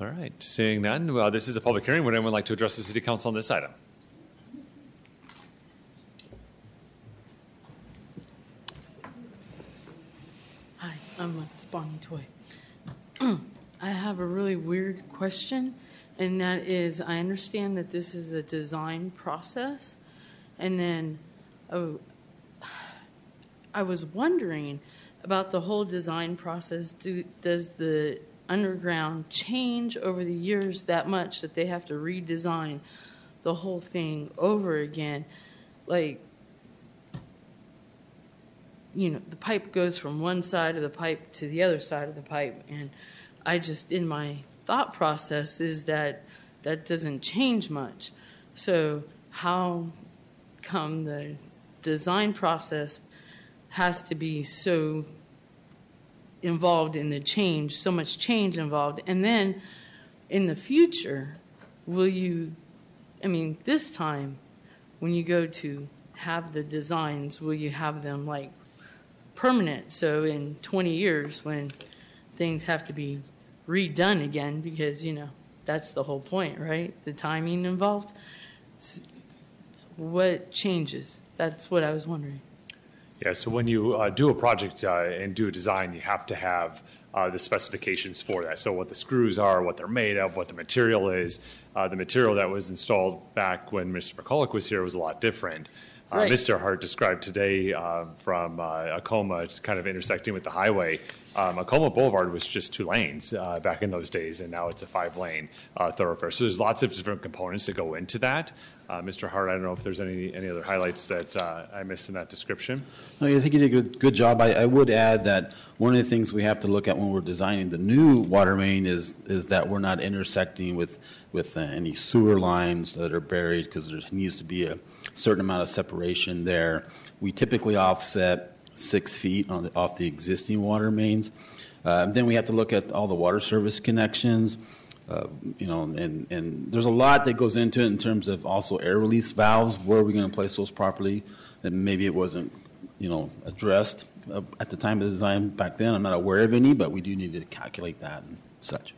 All right, seeing none, well, this is a public hearing. Would anyone like to address the city council on this item? Hi, I'm a spawning toy. [CLEARS THROAT] I have a really weird question, and that is I understand that this is a design process, and then oh, I was wondering about the whole design process. Do, does the underground change over the years that much that they have to redesign the whole thing over again? Like, you know, the pipe goes from one side of the pipe to the other side of the pipe. And I just, in my thought process, is that that doesn't change much. So, how come the design process has to be so involved in the change, so much change involved? And then in the future, will you, I mean, this time, when you go to have the designs, will you have them like permanent. So in 20 years, when things have to be redone again, because, you know, That's the whole point, right? The timing involved. What changes? That's what I was wondering. Yeah, so when you uh, do a project uh, and do a design, you have to have uh, the specifications for that. So what the screws are, what they're made of, what the material is. Uh, The material that was installed back when Mr. McCulloch was here was a lot different. Uh, Right. Mr. Hart described today uh, from uh, Acoma, it's kind of intersecting with the highway. Um, Acoma Boulevard was just two lanes uh, back in those days, and now it's a five-lane uh, thoroughfare. So there's lots of different components that go into that. Uh, Mr. Hart, I don't know if there's any, any other highlights that uh, I missed in that description? No, I think you did a good, good job. I, I would add that one of the things we have to look at when we're designing the new water main is, is that we're not intersecting with, with uh, any sewer lines that are buried, because there needs to be a certain amount of separation there. We typically offset six feet the- off the existing water mains. Uh, Then we have to look at all the water service connections, uh, you know, and, and there's a lot that goes into it in terms of also air release valves, where are we going to place those properly? And maybe it wasn't, you know, addressed uh, at the time of design back then. I'm not aware of any, but we do need to calculate that and such.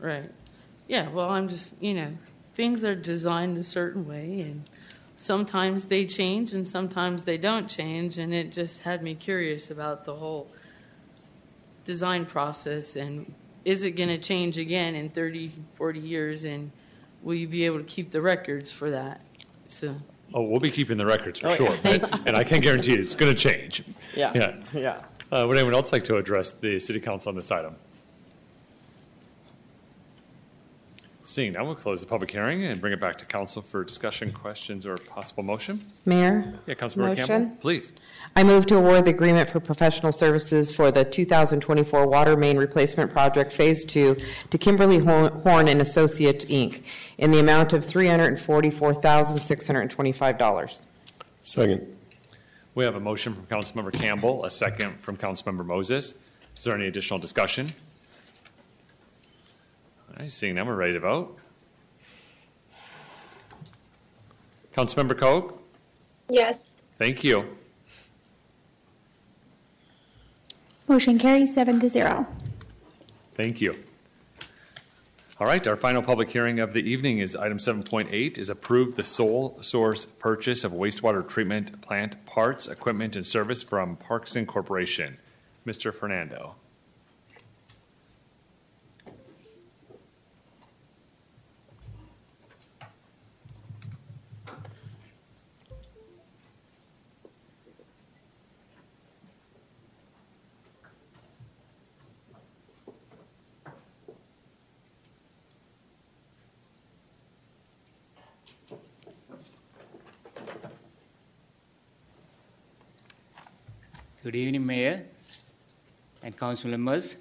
Right. Yeah, well, I'm just, you know, things are designed a certain way and sometimes they change and sometimes they don't change. And it just had me curious about the whole design process and is it going to change again in 30, 40 years? And will you be able to keep the records for that? So, Oh, we'll be keeping the records for Oh, sure. Thank but- you. And I can guarantee you, it's going to change. Yeah, Yeah. yeah. Uh, Would anyone else like to address the city council on this item? Seeing none, we'll close the public hearing and bring it back to council for discussion, questions, or possible motion. Mayor? Yeah, Councilmember Campbell, please. I move to award the agreement for professional services for the 2024 Water Main Replacement Project Phase 2 to Kimberly Horn Horn and Associates, Inc., in the amount of $344,625. Second. We have a motion from Councilmember Campbell, a second from Councilmember Moses. Is there any additional discussion? All right, seeing none, we're ready to vote. Councilmember Coke, Yes. thank you. Motion carries seven to zero. Thank you. All right, our final public hearing of the evening is item 7.8 is approve the sole source purchase of wastewater treatment plant parts, equipment, and service from Parkson Corporation. Mr. Fernando. Good evening, Mayor and council members.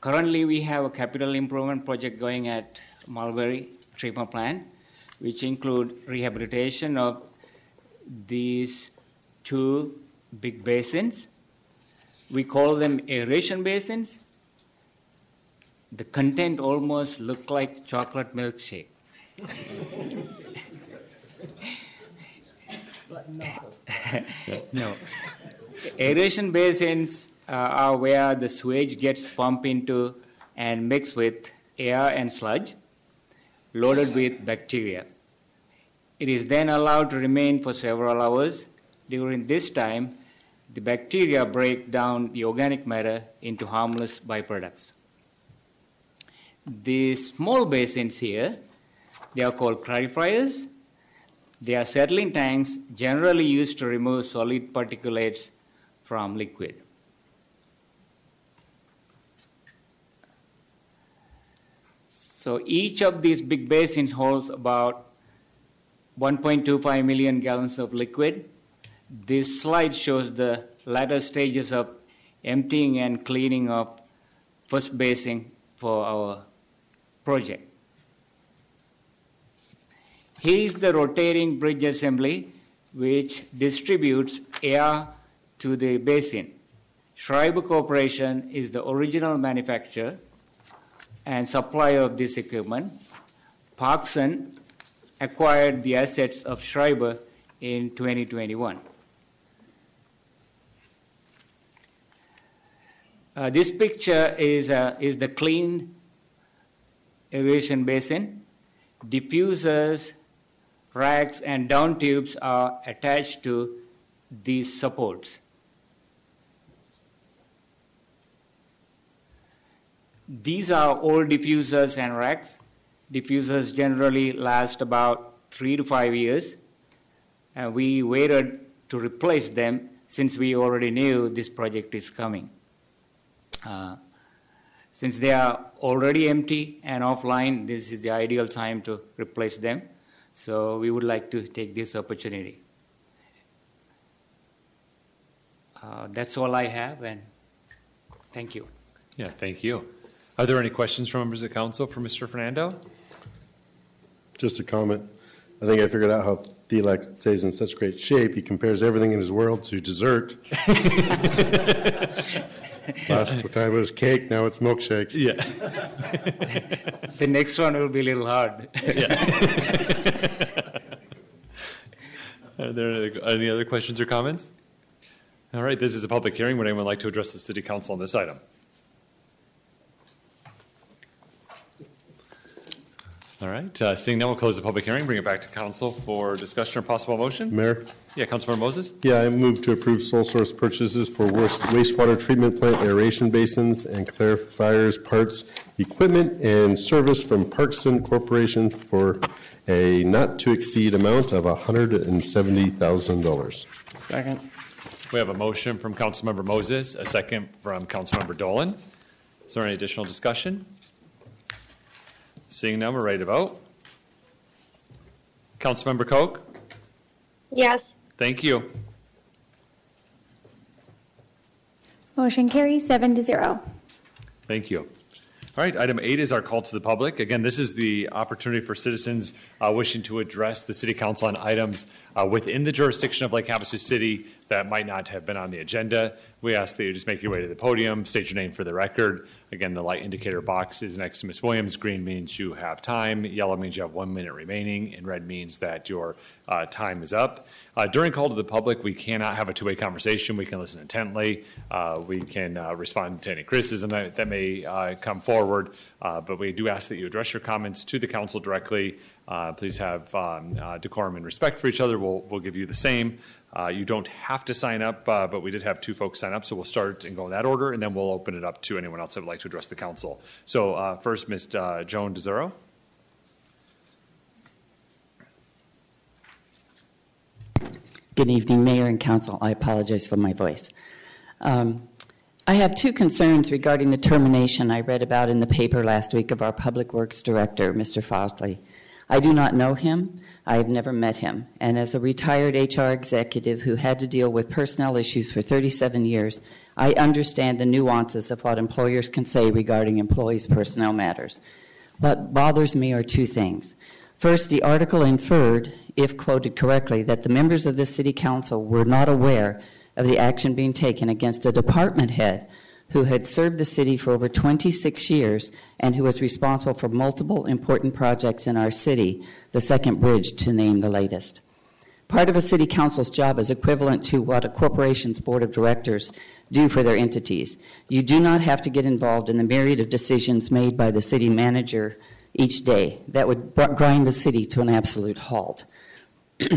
Currently, we have a capital improvement project going at Mulberry Treatment Plant, which include rehabilitation of these two big basins. We call them aeration basins. The content almost look like chocolate milkshake. [LAUGHS] But not. [LAUGHS] no. Aeration basins uh, are where the sewage gets pumped into and mixed with air and sludge, loaded with bacteria. It is then allowed to remain for several hours. During this time, the bacteria break down the organic matter into harmless byproducts. The small basins here, they are called clarifiers. They are settling tanks generally used to remove solid particulates from liquid. So each of these big basins holds about 1.25 million gallons of liquid. This slide shows the latter stages of emptying and cleaning up first basin for our project. Here is the rotating bridge assembly which distributes air to the basin. Schreiber Corporation is the original manufacturer and supplier of this equipment. Parkson acquired the assets of Schreiber in 2021. Uh, this picture is, uh, is the clean aeration basin. Diffusers, racks, and down tubes are attached to these supports. These are old diffusers and racks. Diffusers generally last about three to five years. And we waited to replace them since we already knew this project is coming. Uh, since they are already empty and offline, this is the ideal time to replace them. So we would like to take this opportunity. Uh, that's all I have, and thank you. Yeah, thank you. Are there any questions from members of council for Mr. Fernando? Just a comment. I think I figured out how Thielek stays in such great shape. He compares everything in his world to dessert. [LAUGHS] Last time it was cake, now it's milkshakes. Yeah. [LAUGHS] the next one will be a little hard. [LAUGHS] Are there any other questions or comments? All right, this is a public hearing. Would anyone like to address the city council on this item? All right, uh, seeing none, we'll close the public hearing, bring it back to council for discussion or possible motion. Mayor? Yeah, Councilmember Moses? Yeah, I move to approve sole source purchases for waste- wastewater treatment plant aeration basins and clarifiers, parts, equipment, and service from Parkson Corporation for a not-to-exceed amount of $170,000. Second. We have a motion from Councilmember Moses, a second from Councilmember Dolan. Is there any additional discussion? Seeing none, we're ready to vote. Councilmember Coke, Yes. thank you. Motion carries seven to zero. Thank you. All right, item eight is our call to the public. Again, this is the opportunity for citizens uh, wishing to address the city council on items uh, within the jurisdiction of Lake Havasu City that might not have been on the agenda. We ask that you just make your way to the podium, state your name for the record. Again, the light indicator box is next to Ms. Williams. Green means you have time, yellow means you have one minute remaining, and red means that your uh, time is up. Uh, During call to the public, we cannot have a two-way conversation. We can listen intently. Uh, We can uh, respond to any criticism that that may uh, come forward, Uh, but we do ask that you address your comments to the council directly. Please have um, decorum and respect for each other. We'll we'll give you the same. Uh, You don't have to sign up, uh, but we did have two folks sign up, so we'll start and go in that order, and then we'll open it up to anyone else that would like to address the council. So uh, first, Ms. uh, Joan DeZero. Good evening, Mayor and Council. I apologize for my voice. Um, I have two concerns regarding the termination I read about in the paper last week of our Public Works Director, Mr. Froslie. I do not know him. I have never met him. And as a retired HR executive who had to deal with personnel issues for 37 years, I understand the nuances of what employers can say regarding employees' personnel matters. What bothers me are two things. First, the article inferred, if quoted correctly, that the members of the City Council were not aware of the action being taken against a department head who had served the city for over 26 years and who was responsible for multiple important projects in our city, the second bridge to name the latest. Part of a city council's job is equivalent to what a corporation's board of directors do for their entities. You do not have to get involved in the myriad of decisions made by the city manager each day. That would grind the city to an absolute halt. [CLEARS THROAT]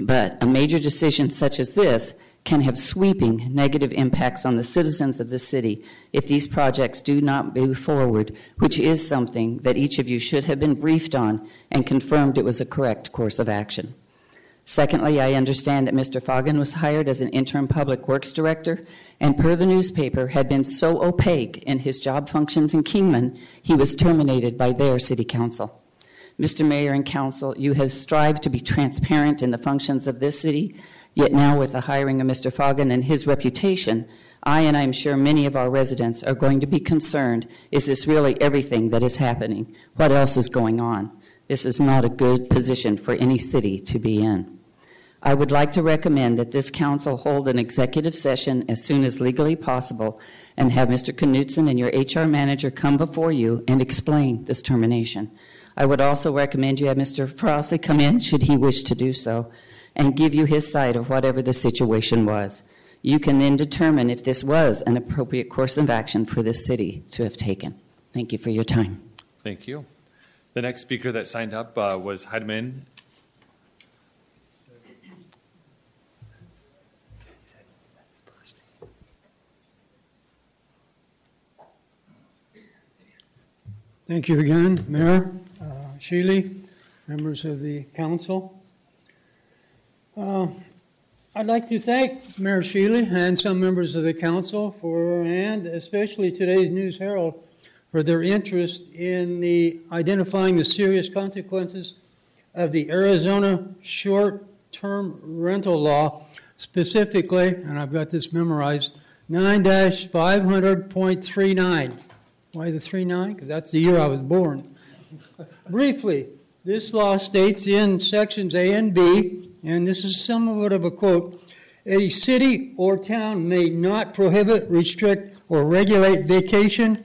but a major decision such as this can have sweeping negative impacts on the citizens of the city if these projects do not move forward, which is something that each of you should have been briefed on and confirmed it was a correct course of action. Secondly, I understand that Mr. Foggin was hired as an interim public works director, and per the newspaper, had been so opaque in his job functions in Kingman, he was terminated by their city council. Mr. Mayor and Council, you have strived to be transparent in the functions of this city, yet now with the hiring of Mr. Foggin and his reputation, I and I'm sure many of our residents are going to be concerned is this really everything that is happening? What else is going on? This is not a good position for any city to be in. I would like to recommend that this council hold an executive session as soon as legally possible and have Mr. Knudson and your HR manager come before you and explain this termination. I would also recommend you have Mr. Froslie come in, should he wish to do so, and give you his side of whatever the situation was. You can then determine if this was an appropriate course of action for this city to have taken. Thank you for your time. Thank you. The next speaker that signed up uh, was Heidemann. Thank you again, Mayor uh, Sheehy, members of the council. Uh, I'd like to thank Mayor Sheehy and some members of the council for, and especially today's News Herald, for their interest in the identifying the serious consequences of the Arizona short-term rental law, specifically, and I've got this memorized, 9-500.39. Why the 39? Because that's the year I was born. Briefly, this law states in sections A and B, and this is somewhat of a quote, a city or town may not prohibit, restrict, or regulate vacation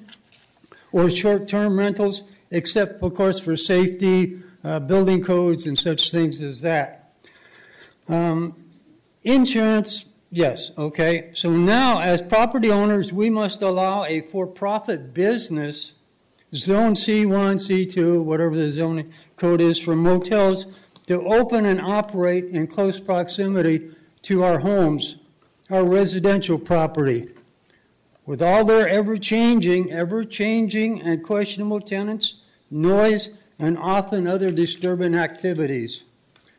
or short-term rentals, except, of course, for safety, uh, building codes, and such things as that. Um, insurance, yes, okay. So now, as property owners, we must allow a for-profit business, Zone C1, C2, whatever the zoning code is for motels, to open and operate in close proximity to our homes, our residential property. With all their ever changing, ever changing and questionable tenants, noise, and often other disturbing activities.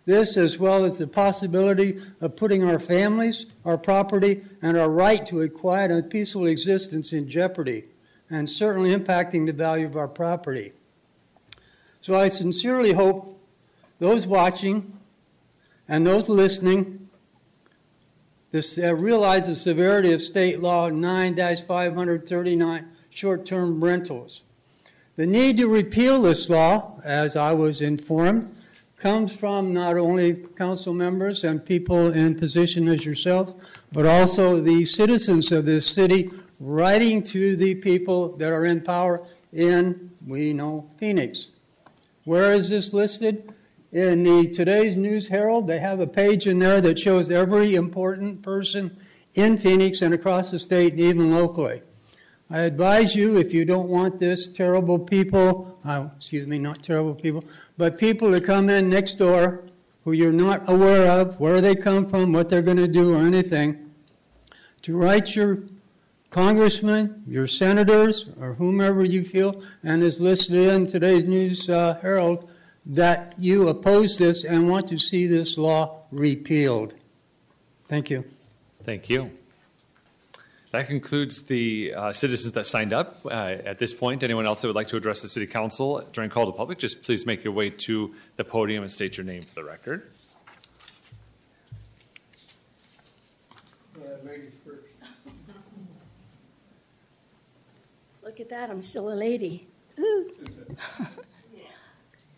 This, as well as the possibility of putting our families, our property, and our right to a quiet and peaceful existence in jeopardy, and certainly impacting the value of our property. So I sincerely hope those watching and those listening this, uh, realize the severity of state law 9-539 short-term rentals. The need to repeal this law, as I was informed, comes from not only council members and people in position as yourselves, but also the citizens of this city writing to the people that are in power in, we know, Phoenix. Where is this listed? In the today's News Herald, they have a page in there that shows every important person in Phoenix and across the state and even locally. I advise you, if you don't want this terrible people, uh, excuse me, not terrible people, but people to come in next door who you're not aware of, where they come from, what they're going to do, or anything, to write your congressman, your senators, or whomever you feel, and is listed in today's News uh, Herald, that you oppose this and want to see this law repealed. Thank you. Thank you. That concludes the uh, citizens that signed up. Uh, At this point, anyone else that would like to address the city council during call to public, just please make your way to the podium and state your name for the record. Look at that, I'm still a lady. [LAUGHS]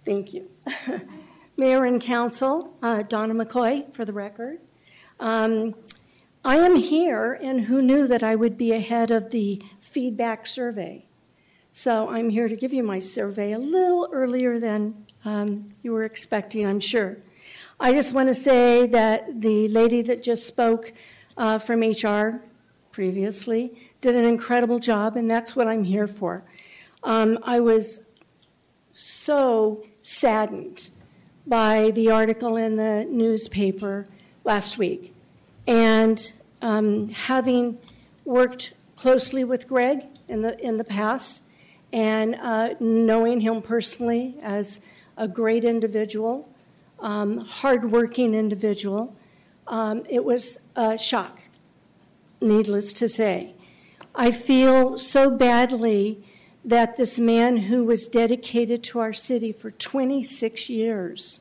Thank you. [LAUGHS] Mayor and Council, uh, Donna McCoy, for the record. Um, I am here, and who knew that I would be ahead of the feedback survey? So I'm here to give you my survey a little earlier than um, you were expecting, I'm sure. I just want to say that the lady that just spoke uh, from HR previously did an incredible job, and that's what I'm here for. Um, I was so saddened by the article in the newspaper last week. And um, having worked closely with Greg in the, in the past and uh, knowing him personally as a great individual, um, hardworking individual, um, it was a shock, needless to say. I feel so badly that this man who was dedicated to our city for 26 years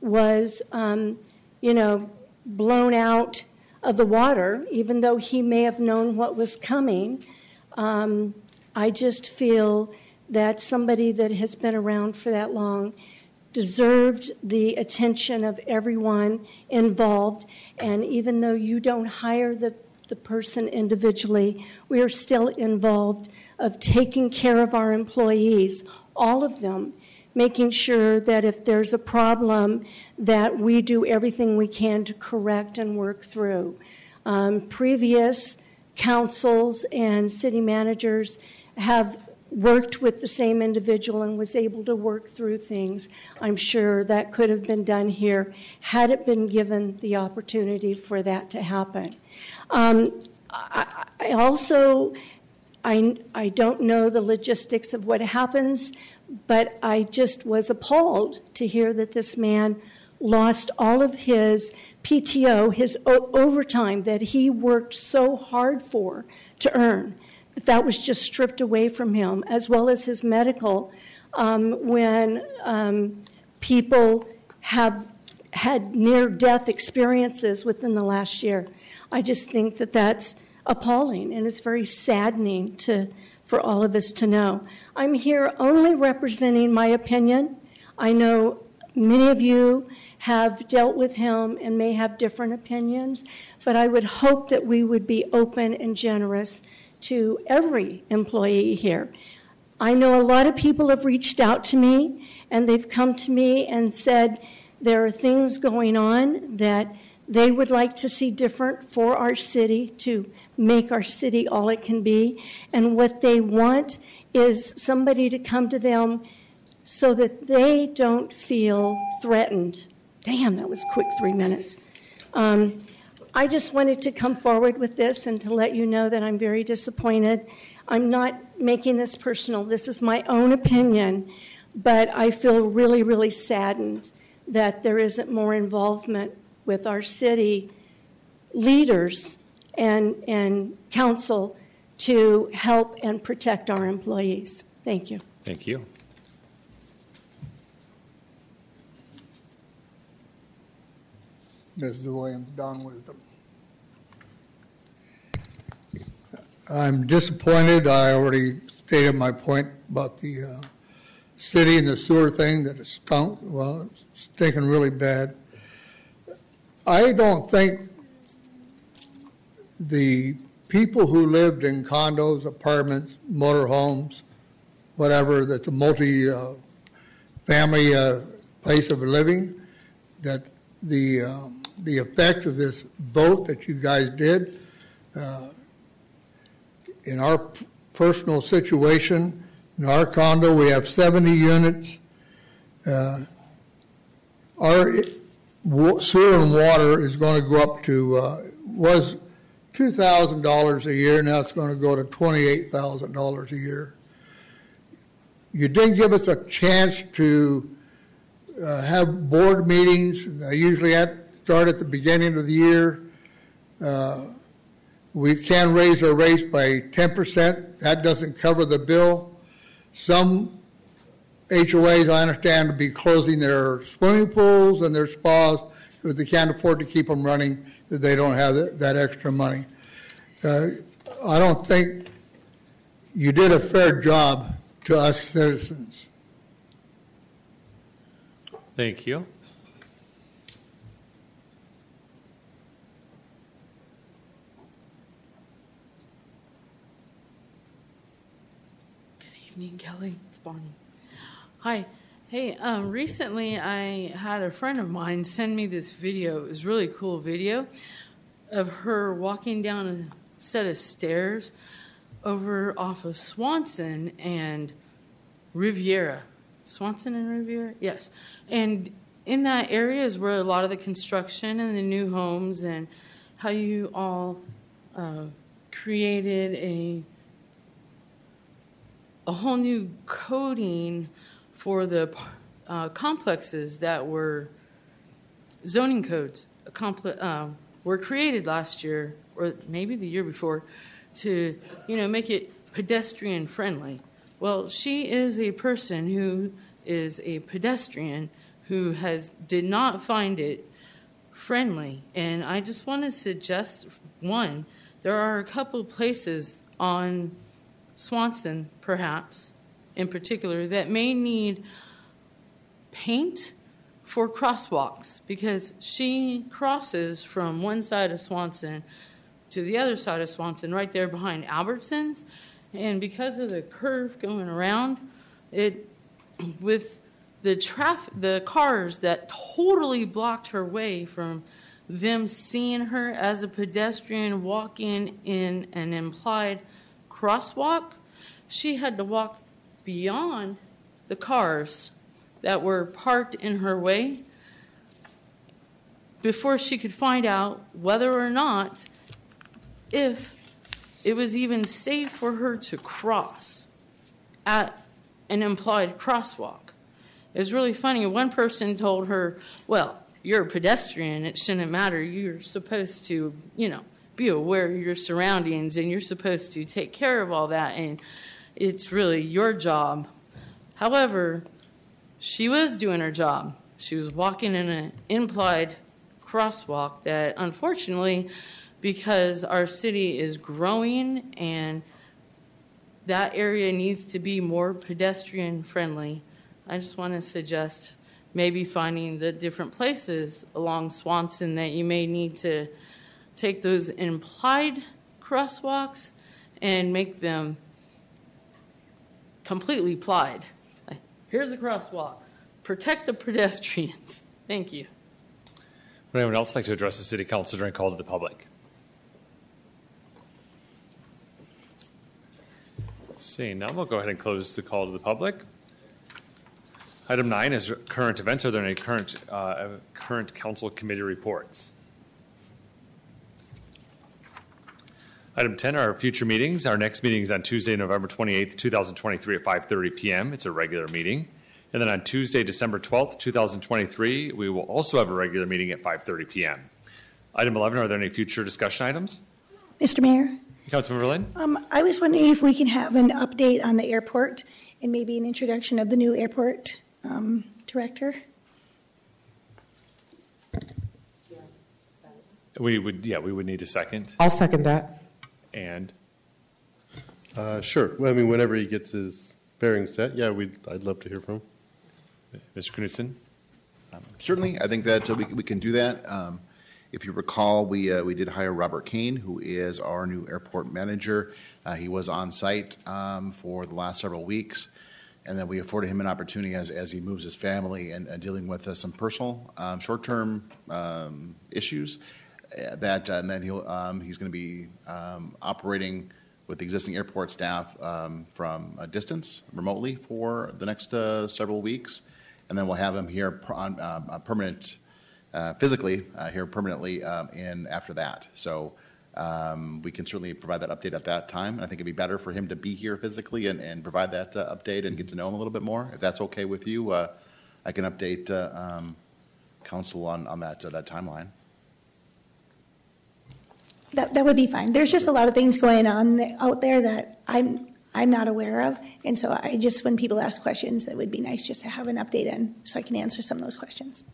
was, um, you know, blown out of the water, even though he may have known what was coming. Um, I just feel that somebody that has been around for that long deserved the attention of everyone involved. And even though you don't hire the, the person individually, we are still involved of taking care of our employees, all of them, making sure that if there's a problem, that we do everything we can to correct and work through. Um, previous councils and city managers have worked with the same individual and was able to work through things. I'm sure that could have been done here had it been given the opportunity for that to happen. Um, I, I also, I, I don't know the logistics of what happens, but I just was appalled to hear that this man lost all of his PTO, his o- overtime that he worked so hard for to earn that was just stripped away from him, as well as his medical, um, when um, people have had near death experiences within the last year. I just think that that's appalling and it's very saddening to, for all of us to know. I'm here only representing my opinion. I know many of you have dealt with him and may have different opinions, but I would hope that we would be open and generous to every employee here. I know a lot of people have reached out to me and they've come to me and said there are things going on that they would like to see different for our city to make our city all it can be. And what they want is somebody to come to them so that they don't feel threatened. Damn, that was quick three minutes. Um, I just wanted to come forward with this and to let you know that I'm very disappointed. I'm not making this personal, this is my own opinion, but I feel really, really saddened that there isn't more involvement with our city leaders and, and council to help and protect our employees. Thank you. Thank you. Mrs. Williams, Don Wisdom. I'm disappointed. I already stated my point about the uh, city and the sewer thing that it stunk. Well, it's stinking really bad. I don't think the people who lived in condos, apartments, motorhomes, whatever, that the multi-family uh, place of living, that the, um, the effect of this vote that you guys did, uh, in our personal situation, in our condo, we have 70 units. Uh, Our sewer and water is going to go up to, uh, was $2,000 a year, now it's going to go to $28,000 a year. You didn't give us a chance to uh, have board meetings. They usually at, start at the beginning of the year. Uh, We can raise our rates by 10%. That doesn't cover the bill. Some HOAs, I understand, to be closing their swimming pools and their spas because they can't afford to keep them running because they don't have that, that extra money. Uh, I don't think you did a fair job to us citizens. Thank you. Evening, Kelly. It's Bonnie. Hi. Hey, um, recently I had a friend of mine send me this video. It was a really cool video of her walking down a set of stairs over off of Swanson and Riviera. Swanson and Riviera? Yes. And in that area is where a lot of the construction and the new homes and how you all uh, created a a whole new coding for the uh, complexes that were zoning codes uh, were created last year or maybe the year before to you know make it pedestrian friendly. Well she is a person who is a pedestrian who has did not find it friendly. And i just want to suggest one there are a couple places on Swanson, perhaps, in particular, that may need paint for crosswalks because she crosses from one side of Swanson to the other side of Swanson, right there behind Albertsons. And because of the curve going around, it with the traffic, the cars that totally blocked her way from them seeing her as a pedestrian walking in an implied crosswalk, she had to walk beyond the cars that were parked in her way before she could find out whether or not if it was even safe for her to cross at an implied crosswalk. It was really funny. One person told her, Well, you're a pedestrian. It shouldn't matter. You're supposed to, you know, be aware of your surroundings and you're supposed to take care of all that. And it's really your job. However, she was doing her job. She was walking in an implied crosswalk that unfortunately, because our city is growing and that area needs to be more pedestrian friendly, I just want to suggest maybe finding the different places along Swanson that you may need to take those implied crosswalks and make them completely plied. Here's a crosswalk. Protect the pedestrians. [LAUGHS] Thank you. Would anyone else like to address the city council during call to the public? Seeing none, we'll go ahead and close the call to the public. Item nine is current events. Are there any current, uh, current council committee reports? Item 10 are our future meetings. Our next meeting is on Tuesday, November 28th, 2023 at 5:30 PM. It's a regular meeting. And then on Tuesday, December 12th, 2023, we will also have a regular meeting at 5:30 PM. Item 11, are there any future discussion items? Mr. Mayor, Councilmember Lin? um, I was wondering if we can have an update on the airport and maybe an introduction of the new airport um, director. We would, yeah, we would need a second. I'll second that. And Uh, Sure. Well, I mean, whenever he gets his bearings set, yeah, we'd, I'd love to hear from him. Mr. Knudson? Certainly, I think that uh, we, we can do that. Um, If you recall, we, uh, we did hire Robert Kane, who is our new airport manager. Uh, He was on site um, for the last several weeks, and then we afforded him an opportunity as, as he moves his family and and dealing with uh, some personal, um, short-term um, issues uh, that, and then he'll, um, he's going to be um, operating with the existing airport staff um, from a distance remotely for the next uh, several weeks. And then we'll have him here per- on um, a permanent, uh, physically uh, here permanently um, in after that. So um, we can certainly provide that update at that time. I think it'd be better for him to be here physically and, and provide that uh, update and get to know him a little bit more. If that's okay with you, uh, I can update uh, um, council on, on that, uh, that timeline. That, that would be fine. There's just a lot of things going on out there that I'm, I'm not aware of. And so I just, when people ask questions, it would be nice just to have an update in so I can answer some of those questions.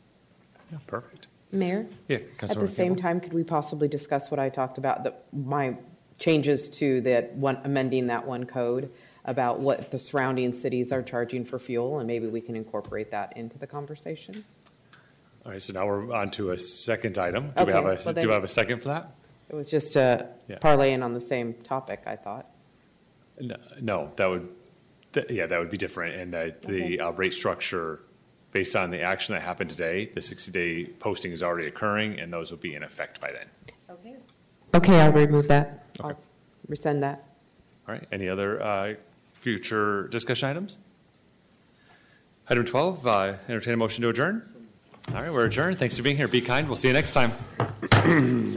Yeah, perfect. Mayor? Yeah, At the same Campbell? time, could we possibly discuss what I talked about, the, my changes to that one, amending that one code about what the surrounding cities are charging for fuel, and maybe we can incorporate that into the conversation? All right, so now we're on to a second item. Do we have Okay, a, well do we have a second for that? It was just uh, Yeah. parlaying on the same topic, I thought. No, No, that would, th- yeah, that would be different. And uh, the uh, rate structure, based on the action that happened today, the 60-day posting is already occurring, and those will be in effect by then. Okay, Okay, I'll remove that. I'll rescind that. All right, any other uh, future discussion items? Item 12, uh, entertain a motion to adjourn. All right, we're adjourned. Thanks for being here. Be kind. We'll see you next time. [CLEARS THROAT]